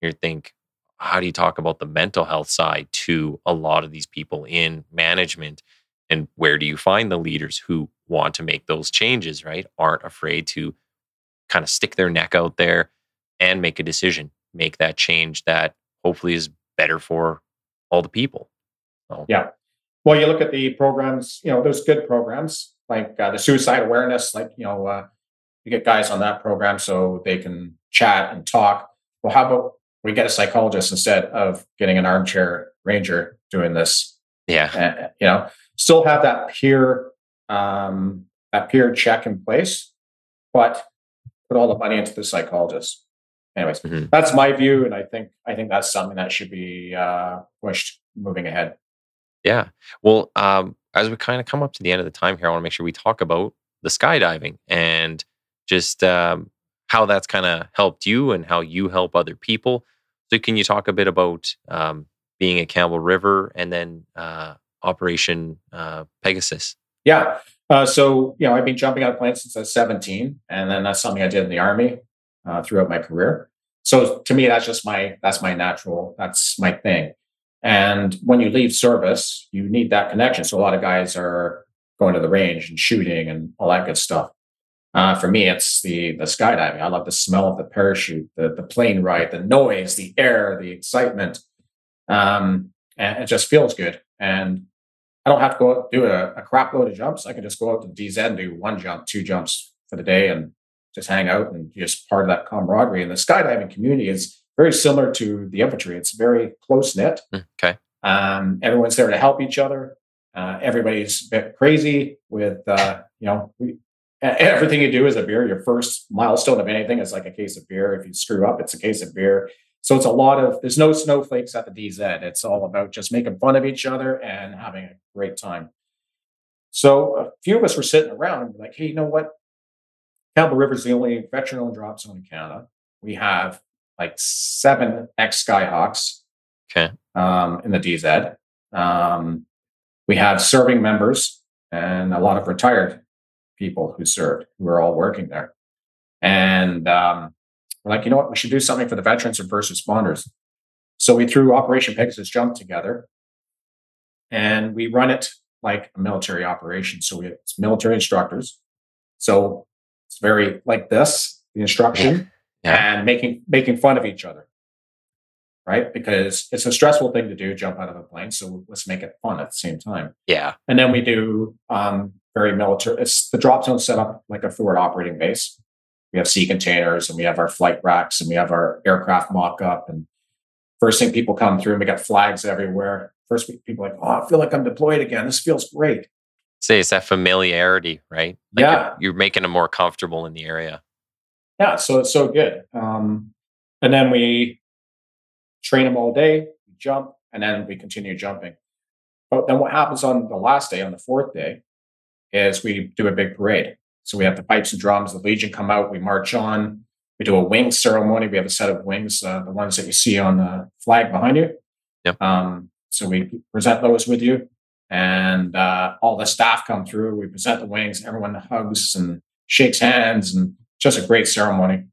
You think, how do you talk about the mental health side to a lot of these people in management? And where do you find the leaders who want to make those changes, right? Aren't afraid to kind of stick their neck out there and make a decision, make that change that hopefully is better for all the people. So. Yeah. Well, you look at the programs, you know, there's good programs like uh, the suicide awareness, like, you know, uh, you get guys on that program so they can chat and talk. Well, how about we get a psychologist instead of getting an armchair ranger doing this? Yeah. Uh, you know, still have that peer, um, that peer check in place, but put all the money into the psychologist anyways, mm-hmm. that's my view, and I think I think that's something that should be uh, pushed moving ahead. Yeah. Well, um, as we kind of come up to the end of the time here, I want to make sure we talk about the skydiving and just um, how that's kind of helped you and how you help other people. So, can you talk a bit about um, being at Campbell River and then uh, Operation uh, Pegasus? Yeah. Uh, so, you know, I've been jumping out of planes since I was 17, and then that's something I did in the Army uh, throughout my career. So to me, that's just my that's my natural that's my thing. And when you leave service, you need that connection. So a lot of guys are going to the range and shooting and all that good stuff. Uh, for me, it's the the skydiving. I love the smell of the parachute, the the plane ride, the noise, the air, the excitement. Um, and it just feels good. And I don't have to go do a, a crap load of jumps. I can just go out to DZ and do one jump, two jumps for the day, and just hang out and just part of that camaraderie. And the skydiving community is very similar to the infantry. It's very close knit. Mm, okay. Um, everyone's there to help each other. Uh, everybody's a bit crazy with, uh, you know, we, everything you do is a beer. Your first milestone of anything is like a case of beer. If you screw up, it's a case of beer. So it's a lot of, there's no snowflakes at the DZ. It's all about just making fun of each other and having a great time. So a few of us were sitting around and we're like, hey, you know what? Campbell River is the only veteran owned drop zone in Canada. We have like seven ex Skyhawks okay. um, in the DZ. Um, we have serving members and a lot of retired people who served who are all working there. And um, we're like, you know what? We should do something for the veterans and first responders. So we threw Operation Pegasus Jump together and we run it like a military operation. So we, it's military instructors. So it's very like this, the instruction, yeah. and making making fun of each other. Right? Because it's a stressful thing to do, jump out of a plane. So let's make it fun at the same time. Yeah. And then we do um, very military. It's the drop zone set up like a forward operating base. We have sea containers and we have our flight racks and we have our aircraft mock up. And first thing people come through and we got flags everywhere. First people like, oh, I feel like I'm deployed again. This feels great say it's that familiarity, right? Like yeah, you're, you're, making them more comfortable in the area. Yeah, so it's so good. Um, and then we train them all day, jump, and then we continue jumping. But then what happens on the last day, on the fourth day, is we do a big parade. So we have the pipes and drums, the Legion come out, we march on, we do a wing ceremony. We have a set of wings, uh, the ones that you see on the flag behind you. Yep. Um, so we present those with you and uh, all the staff come through. We present the wings, everyone hugs and shakes hands, and just a great ceremony.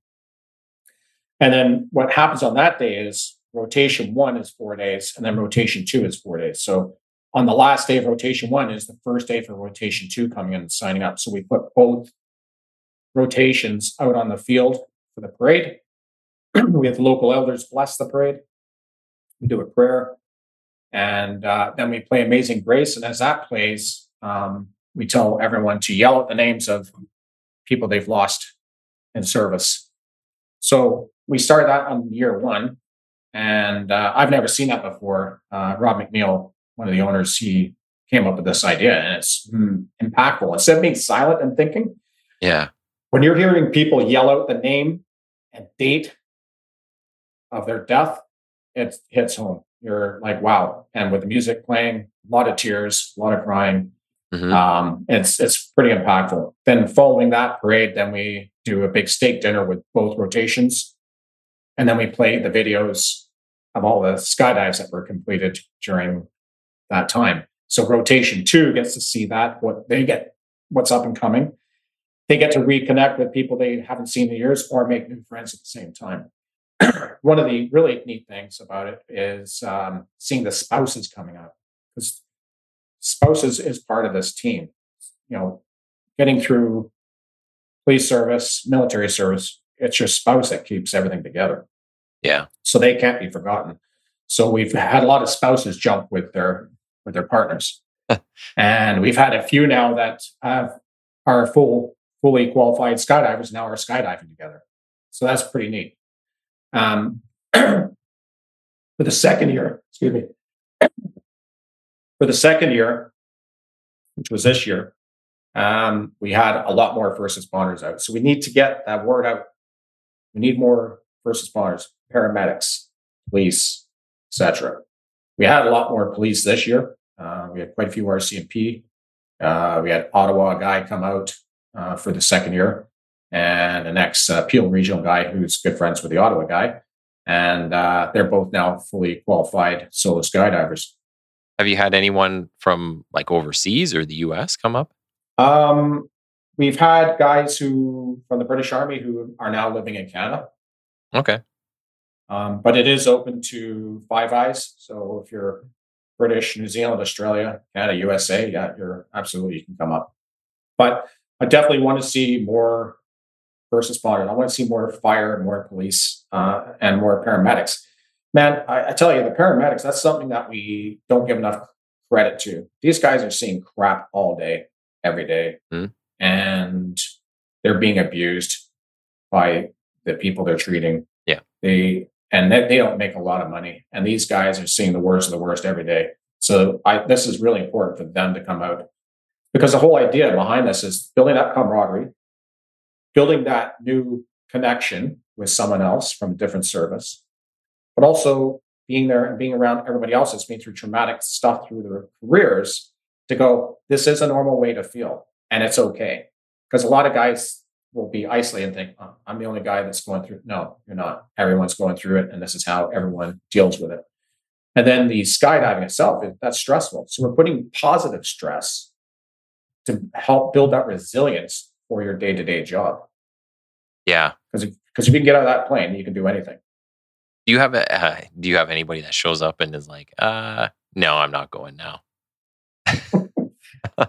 And then what happens on that day is rotation one is four days, and then rotation two is four days. So on the last day of rotation one is the first day for rotation two coming in and signing up. So we put both rotations out on the field for the parade. we have local elders bless the parade. We do a prayer. And uh, then we play Amazing Grace. And as that plays, um, we tell everyone to yell at the names of people they've lost in service. So we started that on year one. And uh, I've never seen that before. Uh, Rob McNeil, one of the owners, he came up with this idea and it's mm, impactful. Instead of being silent and thinking, yeah. When you're hearing people yell out the name and date of their death, it hits home. You're like, wow. And with the music playing, a lot of tears, a lot of crying. Mhm. Um, it's it's pretty impactful. Then following that parade, then we do a big steak dinner with both rotations, and then we play the videos of all the skydives that were completed during that time. So rotation two gets to see that what they get, what's up and coming. They get to reconnect with people they haven't seen in years, or make new friends at the same time. One of the really neat things about it is um, seeing the spouses coming up because spouses is part of this team. You know, getting through police service, military service, it's your spouse that keeps everything together. Yeah. So they can't be forgotten. So we've had a lot of spouses jump with their with their partners. and we've had a few now that have are full fully qualified skydivers now are skydiving together. So that's pretty neat. Um, for the second year, excuse me, for the second year, which was this year, um, we had a lot more first responders out. So we need to get that word out. We need more first responders, paramedics, police, etc. We had a lot more police this year. Uh, we had quite a few RCMP. Uh, we had Ottawa guy come out uh, for the second year, and the next uh, Peel regional guy who's good friends with the Ottawa guy, and uh, they're both now fully qualified solo skydivers. Have you had anyone from like overseas or the US come up? Um, we've had guys who from the British Army who are now living in Canada, Okay. um, but it is open to Five Eyes. So if you're British, New Zealand, Australia, Canada, USA, yeah, you're absolutely you can come up. But I definitely want to see more first responders. I want to see more fire, more police, uh, and more paramedics. Man, I, I tell you, the paramedics, that's something that we don't give enough credit to. These guys are seeing crap all day, every day, Mm. and they're being abused by the people they're treating. Yeah. They and they, they don't make a lot of money. And these guys are seeing the worst of the worst every day. So I this is really important for them to come out. Because the whole idea behind this is building that camaraderie, building that new connection with someone else from a different service, but also being there and being around everybody else that's been through traumatic stuff through their careers to go, this is a normal way to feel and it's okay. Because a lot of guys will be isolated and think, oh, I'm the only guy that's going through. No, you're not. Everyone's going through it, and this is how everyone deals with it. And then the skydiving itself, that's stressful. So we're putting positive stress to help build that resilience for your day to day job. Yeah. Because if, because if you can get out of that plane, you can do anything. Do you have a uh, do you have anybody that shows up and is like, uh, no, I'm not going now.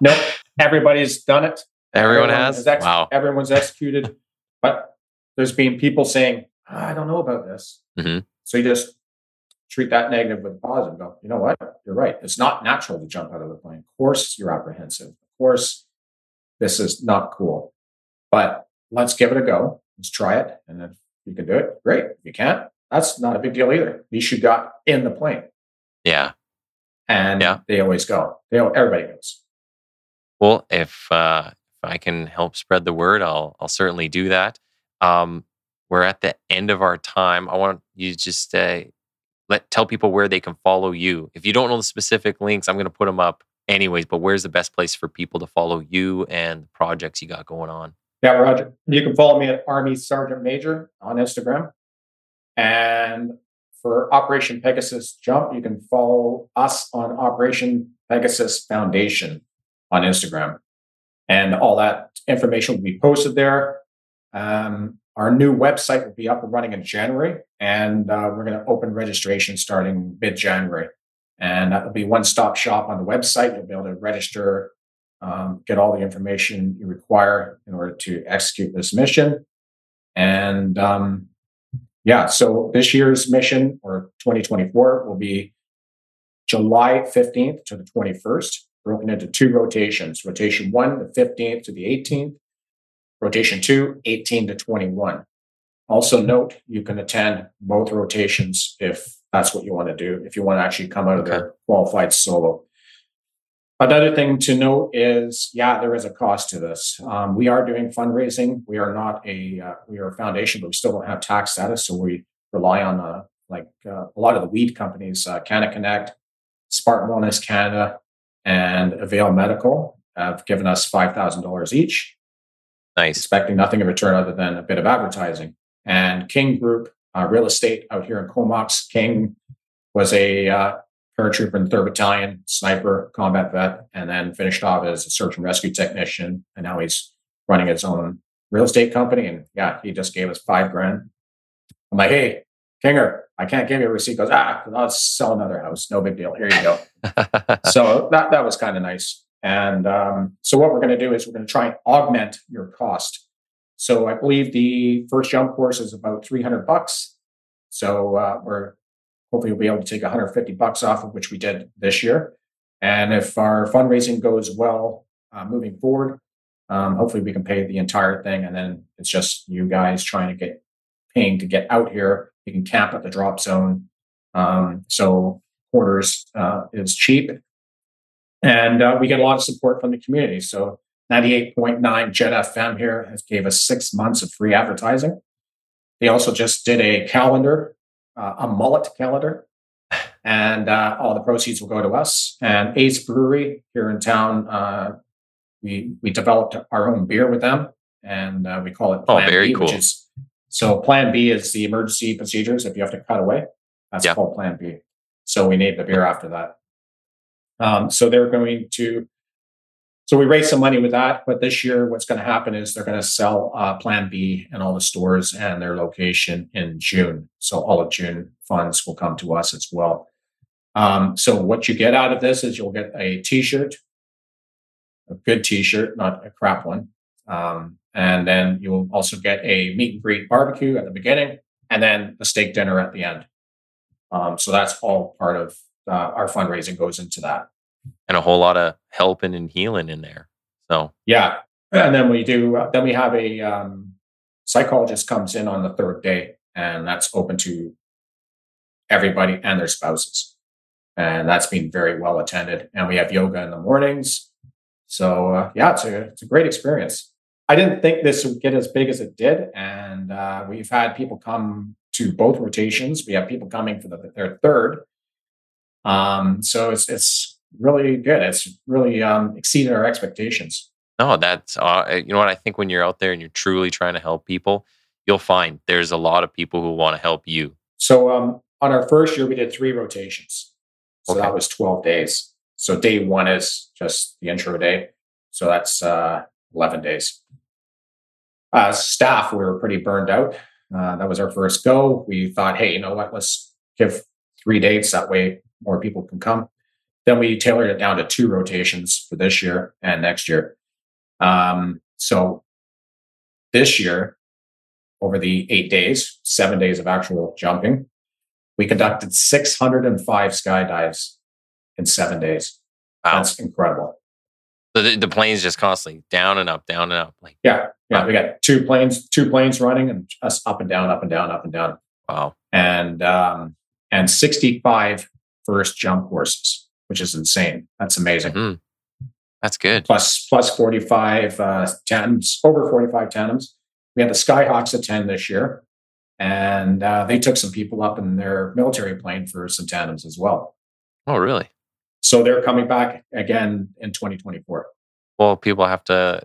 Nope, everybody's done it. Everyone Everyone has. ex- wow. Everyone's executed, but there's been people saying, I don't know about this. Mhm. So you just treat that negative with positive. Go, you know what? You're right. It's not natural to jump out of the plane. Of course, you're apprehensive. Of course, this is not cool. But let's give it a go. Let's try it. And if you can do it, great. If you can't, that's not a big deal either. At least you got in the plane. Yeah. And Yeah. they always go. They everybody goes. Well, if uh, if I can help spread the word, I'll I'll certainly do that. Um, we're at the end of our time. I want you to just uh, let tell people where they can follow you. If you don't know the specific links, I'm going to put them up anyways. But where's the best place for people to follow you and the projects you got going on? Yeah, Roger. You can follow me at Army Sergeant Major on Instagram. And for Operation Pegasus Jump, you can follow us on Operation Pegasus Foundation on Instagram. And all that information will be posted there. Um, our new website will be up and running in January, and uh, we're going to open registration starting mid January. And that will be one stop shop on the website. You'll be able to register um, get all the information you require in order to execute this mission. And um, yeah, so this year's mission or 2024 will be July 15th to the 21st, broken into two rotations. Rotation one, the 15th to the 18th. Rotation two, 18 to 21. Also, note you can attend both rotations if that's what you want to do, if you want to actually come out of the qualified solo. Another thing to note is, yeah, there is a cost to this. Um, we are doing fundraising. We are not a uh, we are a foundation, but we still don't have tax status, so we rely on uh, like uh, a lot of the weed companies, uh, Canada Connect, Spartan Wellness Canada, and Avail Medical have given us $5,000 each. Nice. Expecting nothing in return other than a bit of advertising. And King Group, uh, real estate out here in Comox, King was a uh, paratrooper in the 3rd Battalion, sniper, combat vet, and then finished off as a search and rescue technician. And now he's running his own real estate company. And yeah, he just gave us five grand. I'm like, hey, Kinger, I can't give you a receipt. He goes, ah, I'll sell another house. No big deal. Here you go. so that, that was kind of nice. And um, so what we're going to do is we're going to try and augment your cost. So I believe the first jump course is about 300 bucks. So uh, we're hopefully we'll be able to take 150 bucks off of which we did this year. And if our fundraising goes well uh, moving forward, um, hopefully we can pay the entire thing. And then it's just you guys trying to get paying to get out here. You can camp at the drop zone. Um, so quarters uh, is cheap. And uh, we get a lot of support from the community. So 98.9 Jet FM here has gave us six months of free advertising. They also just did a calendar, uh, a mullet calendar, and uh, all the proceeds will go to us. And Ace Brewery here in town, uh, we we developed our own beer with them, and uh, we call it Plan oh, very B, cool. Which is, so Plan B is the emergency procedures if you have to cut away. That's Yeah. called Plan B. So we named the beer after that. Um, so they're going to. So we raised some money with that, but this year, what's going to happen is they're going to sell uh, Plan B in all the stores and their location in June. So all of June funds will come to us as well. Um, so what you get out of this is you'll get a T-shirt, a good T-shirt, not a crap one, um, and then you'll also get a meet and greet barbecue at the beginning, and then a steak dinner at the end. Um, so that's all part of uh, our fundraising goes into that. and a whole lot of helping and healing in there. So Yeah, and then we do. Uh, then we have a um, psychologist comes in on the third day, and that's open to everybody and their spouses, and that's been very well attended. And we have yoga in the mornings. So uh, yeah, it's a it's a great experience. I didn't think this would get as big as it did, and uh, we've had people come to both rotations. We have people coming for the, their third. Um, so it's it's really good. It's really um, exceeded our expectations. no, that's uh, you know what I think when you're out there and you're truly trying to help people, you'll find there's a lot of people who want to help you. So um, on our first year, we did three rotations. So Okay. that was 12 days. So day one is just the intro day. So that's uh, 11 days. Uh, staff, we were pretty burned out. Uh, that was our first go. We thought, hey, you know what? Let's give three dates. That way more people can come. Then we tailored it down to two rotations for this year and next year. Um, so this year, over the eight days, seven days of actual jumping, we conducted 605 skydives in seven days. Wow. That's incredible. So the, the plane's just constantly down and up, down and up. Like Yeah, yeah. We got two planes, two planes running, and us up and down, up and down, up and down, wow, and um, and 65 first jump courses, which is insane. That's amazing. Mhm. that's good. Plus plus 45 uh, tandems, over 45 tandems. We had the Skyhawks attend this year, and uh, they took some people up in their military plane for some tandems as well. Oh, really? So they're coming back again in 2024. Well, people have to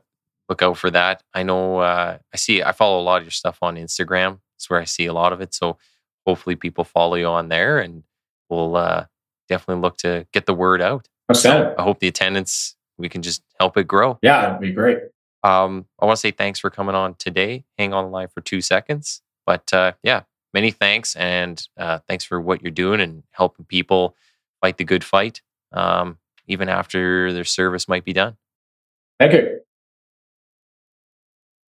look out for that. I know. Uh, I see. I follow a lot of your stuff on Instagram. It's where I see a lot of it. So hopefully, people follow you on there, and we'll uh, definitely look to get the word out. Outstanding. I hope the attendance we can just help it grow. Yeah, it'd be great. Um, I want to say thanks for coming on today. Hang on the line for two seconds. But uh, yeah, many thanks. And uh, thanks for what you're doing and helping people fight the good fight, um, even after their service might be done. Thank you.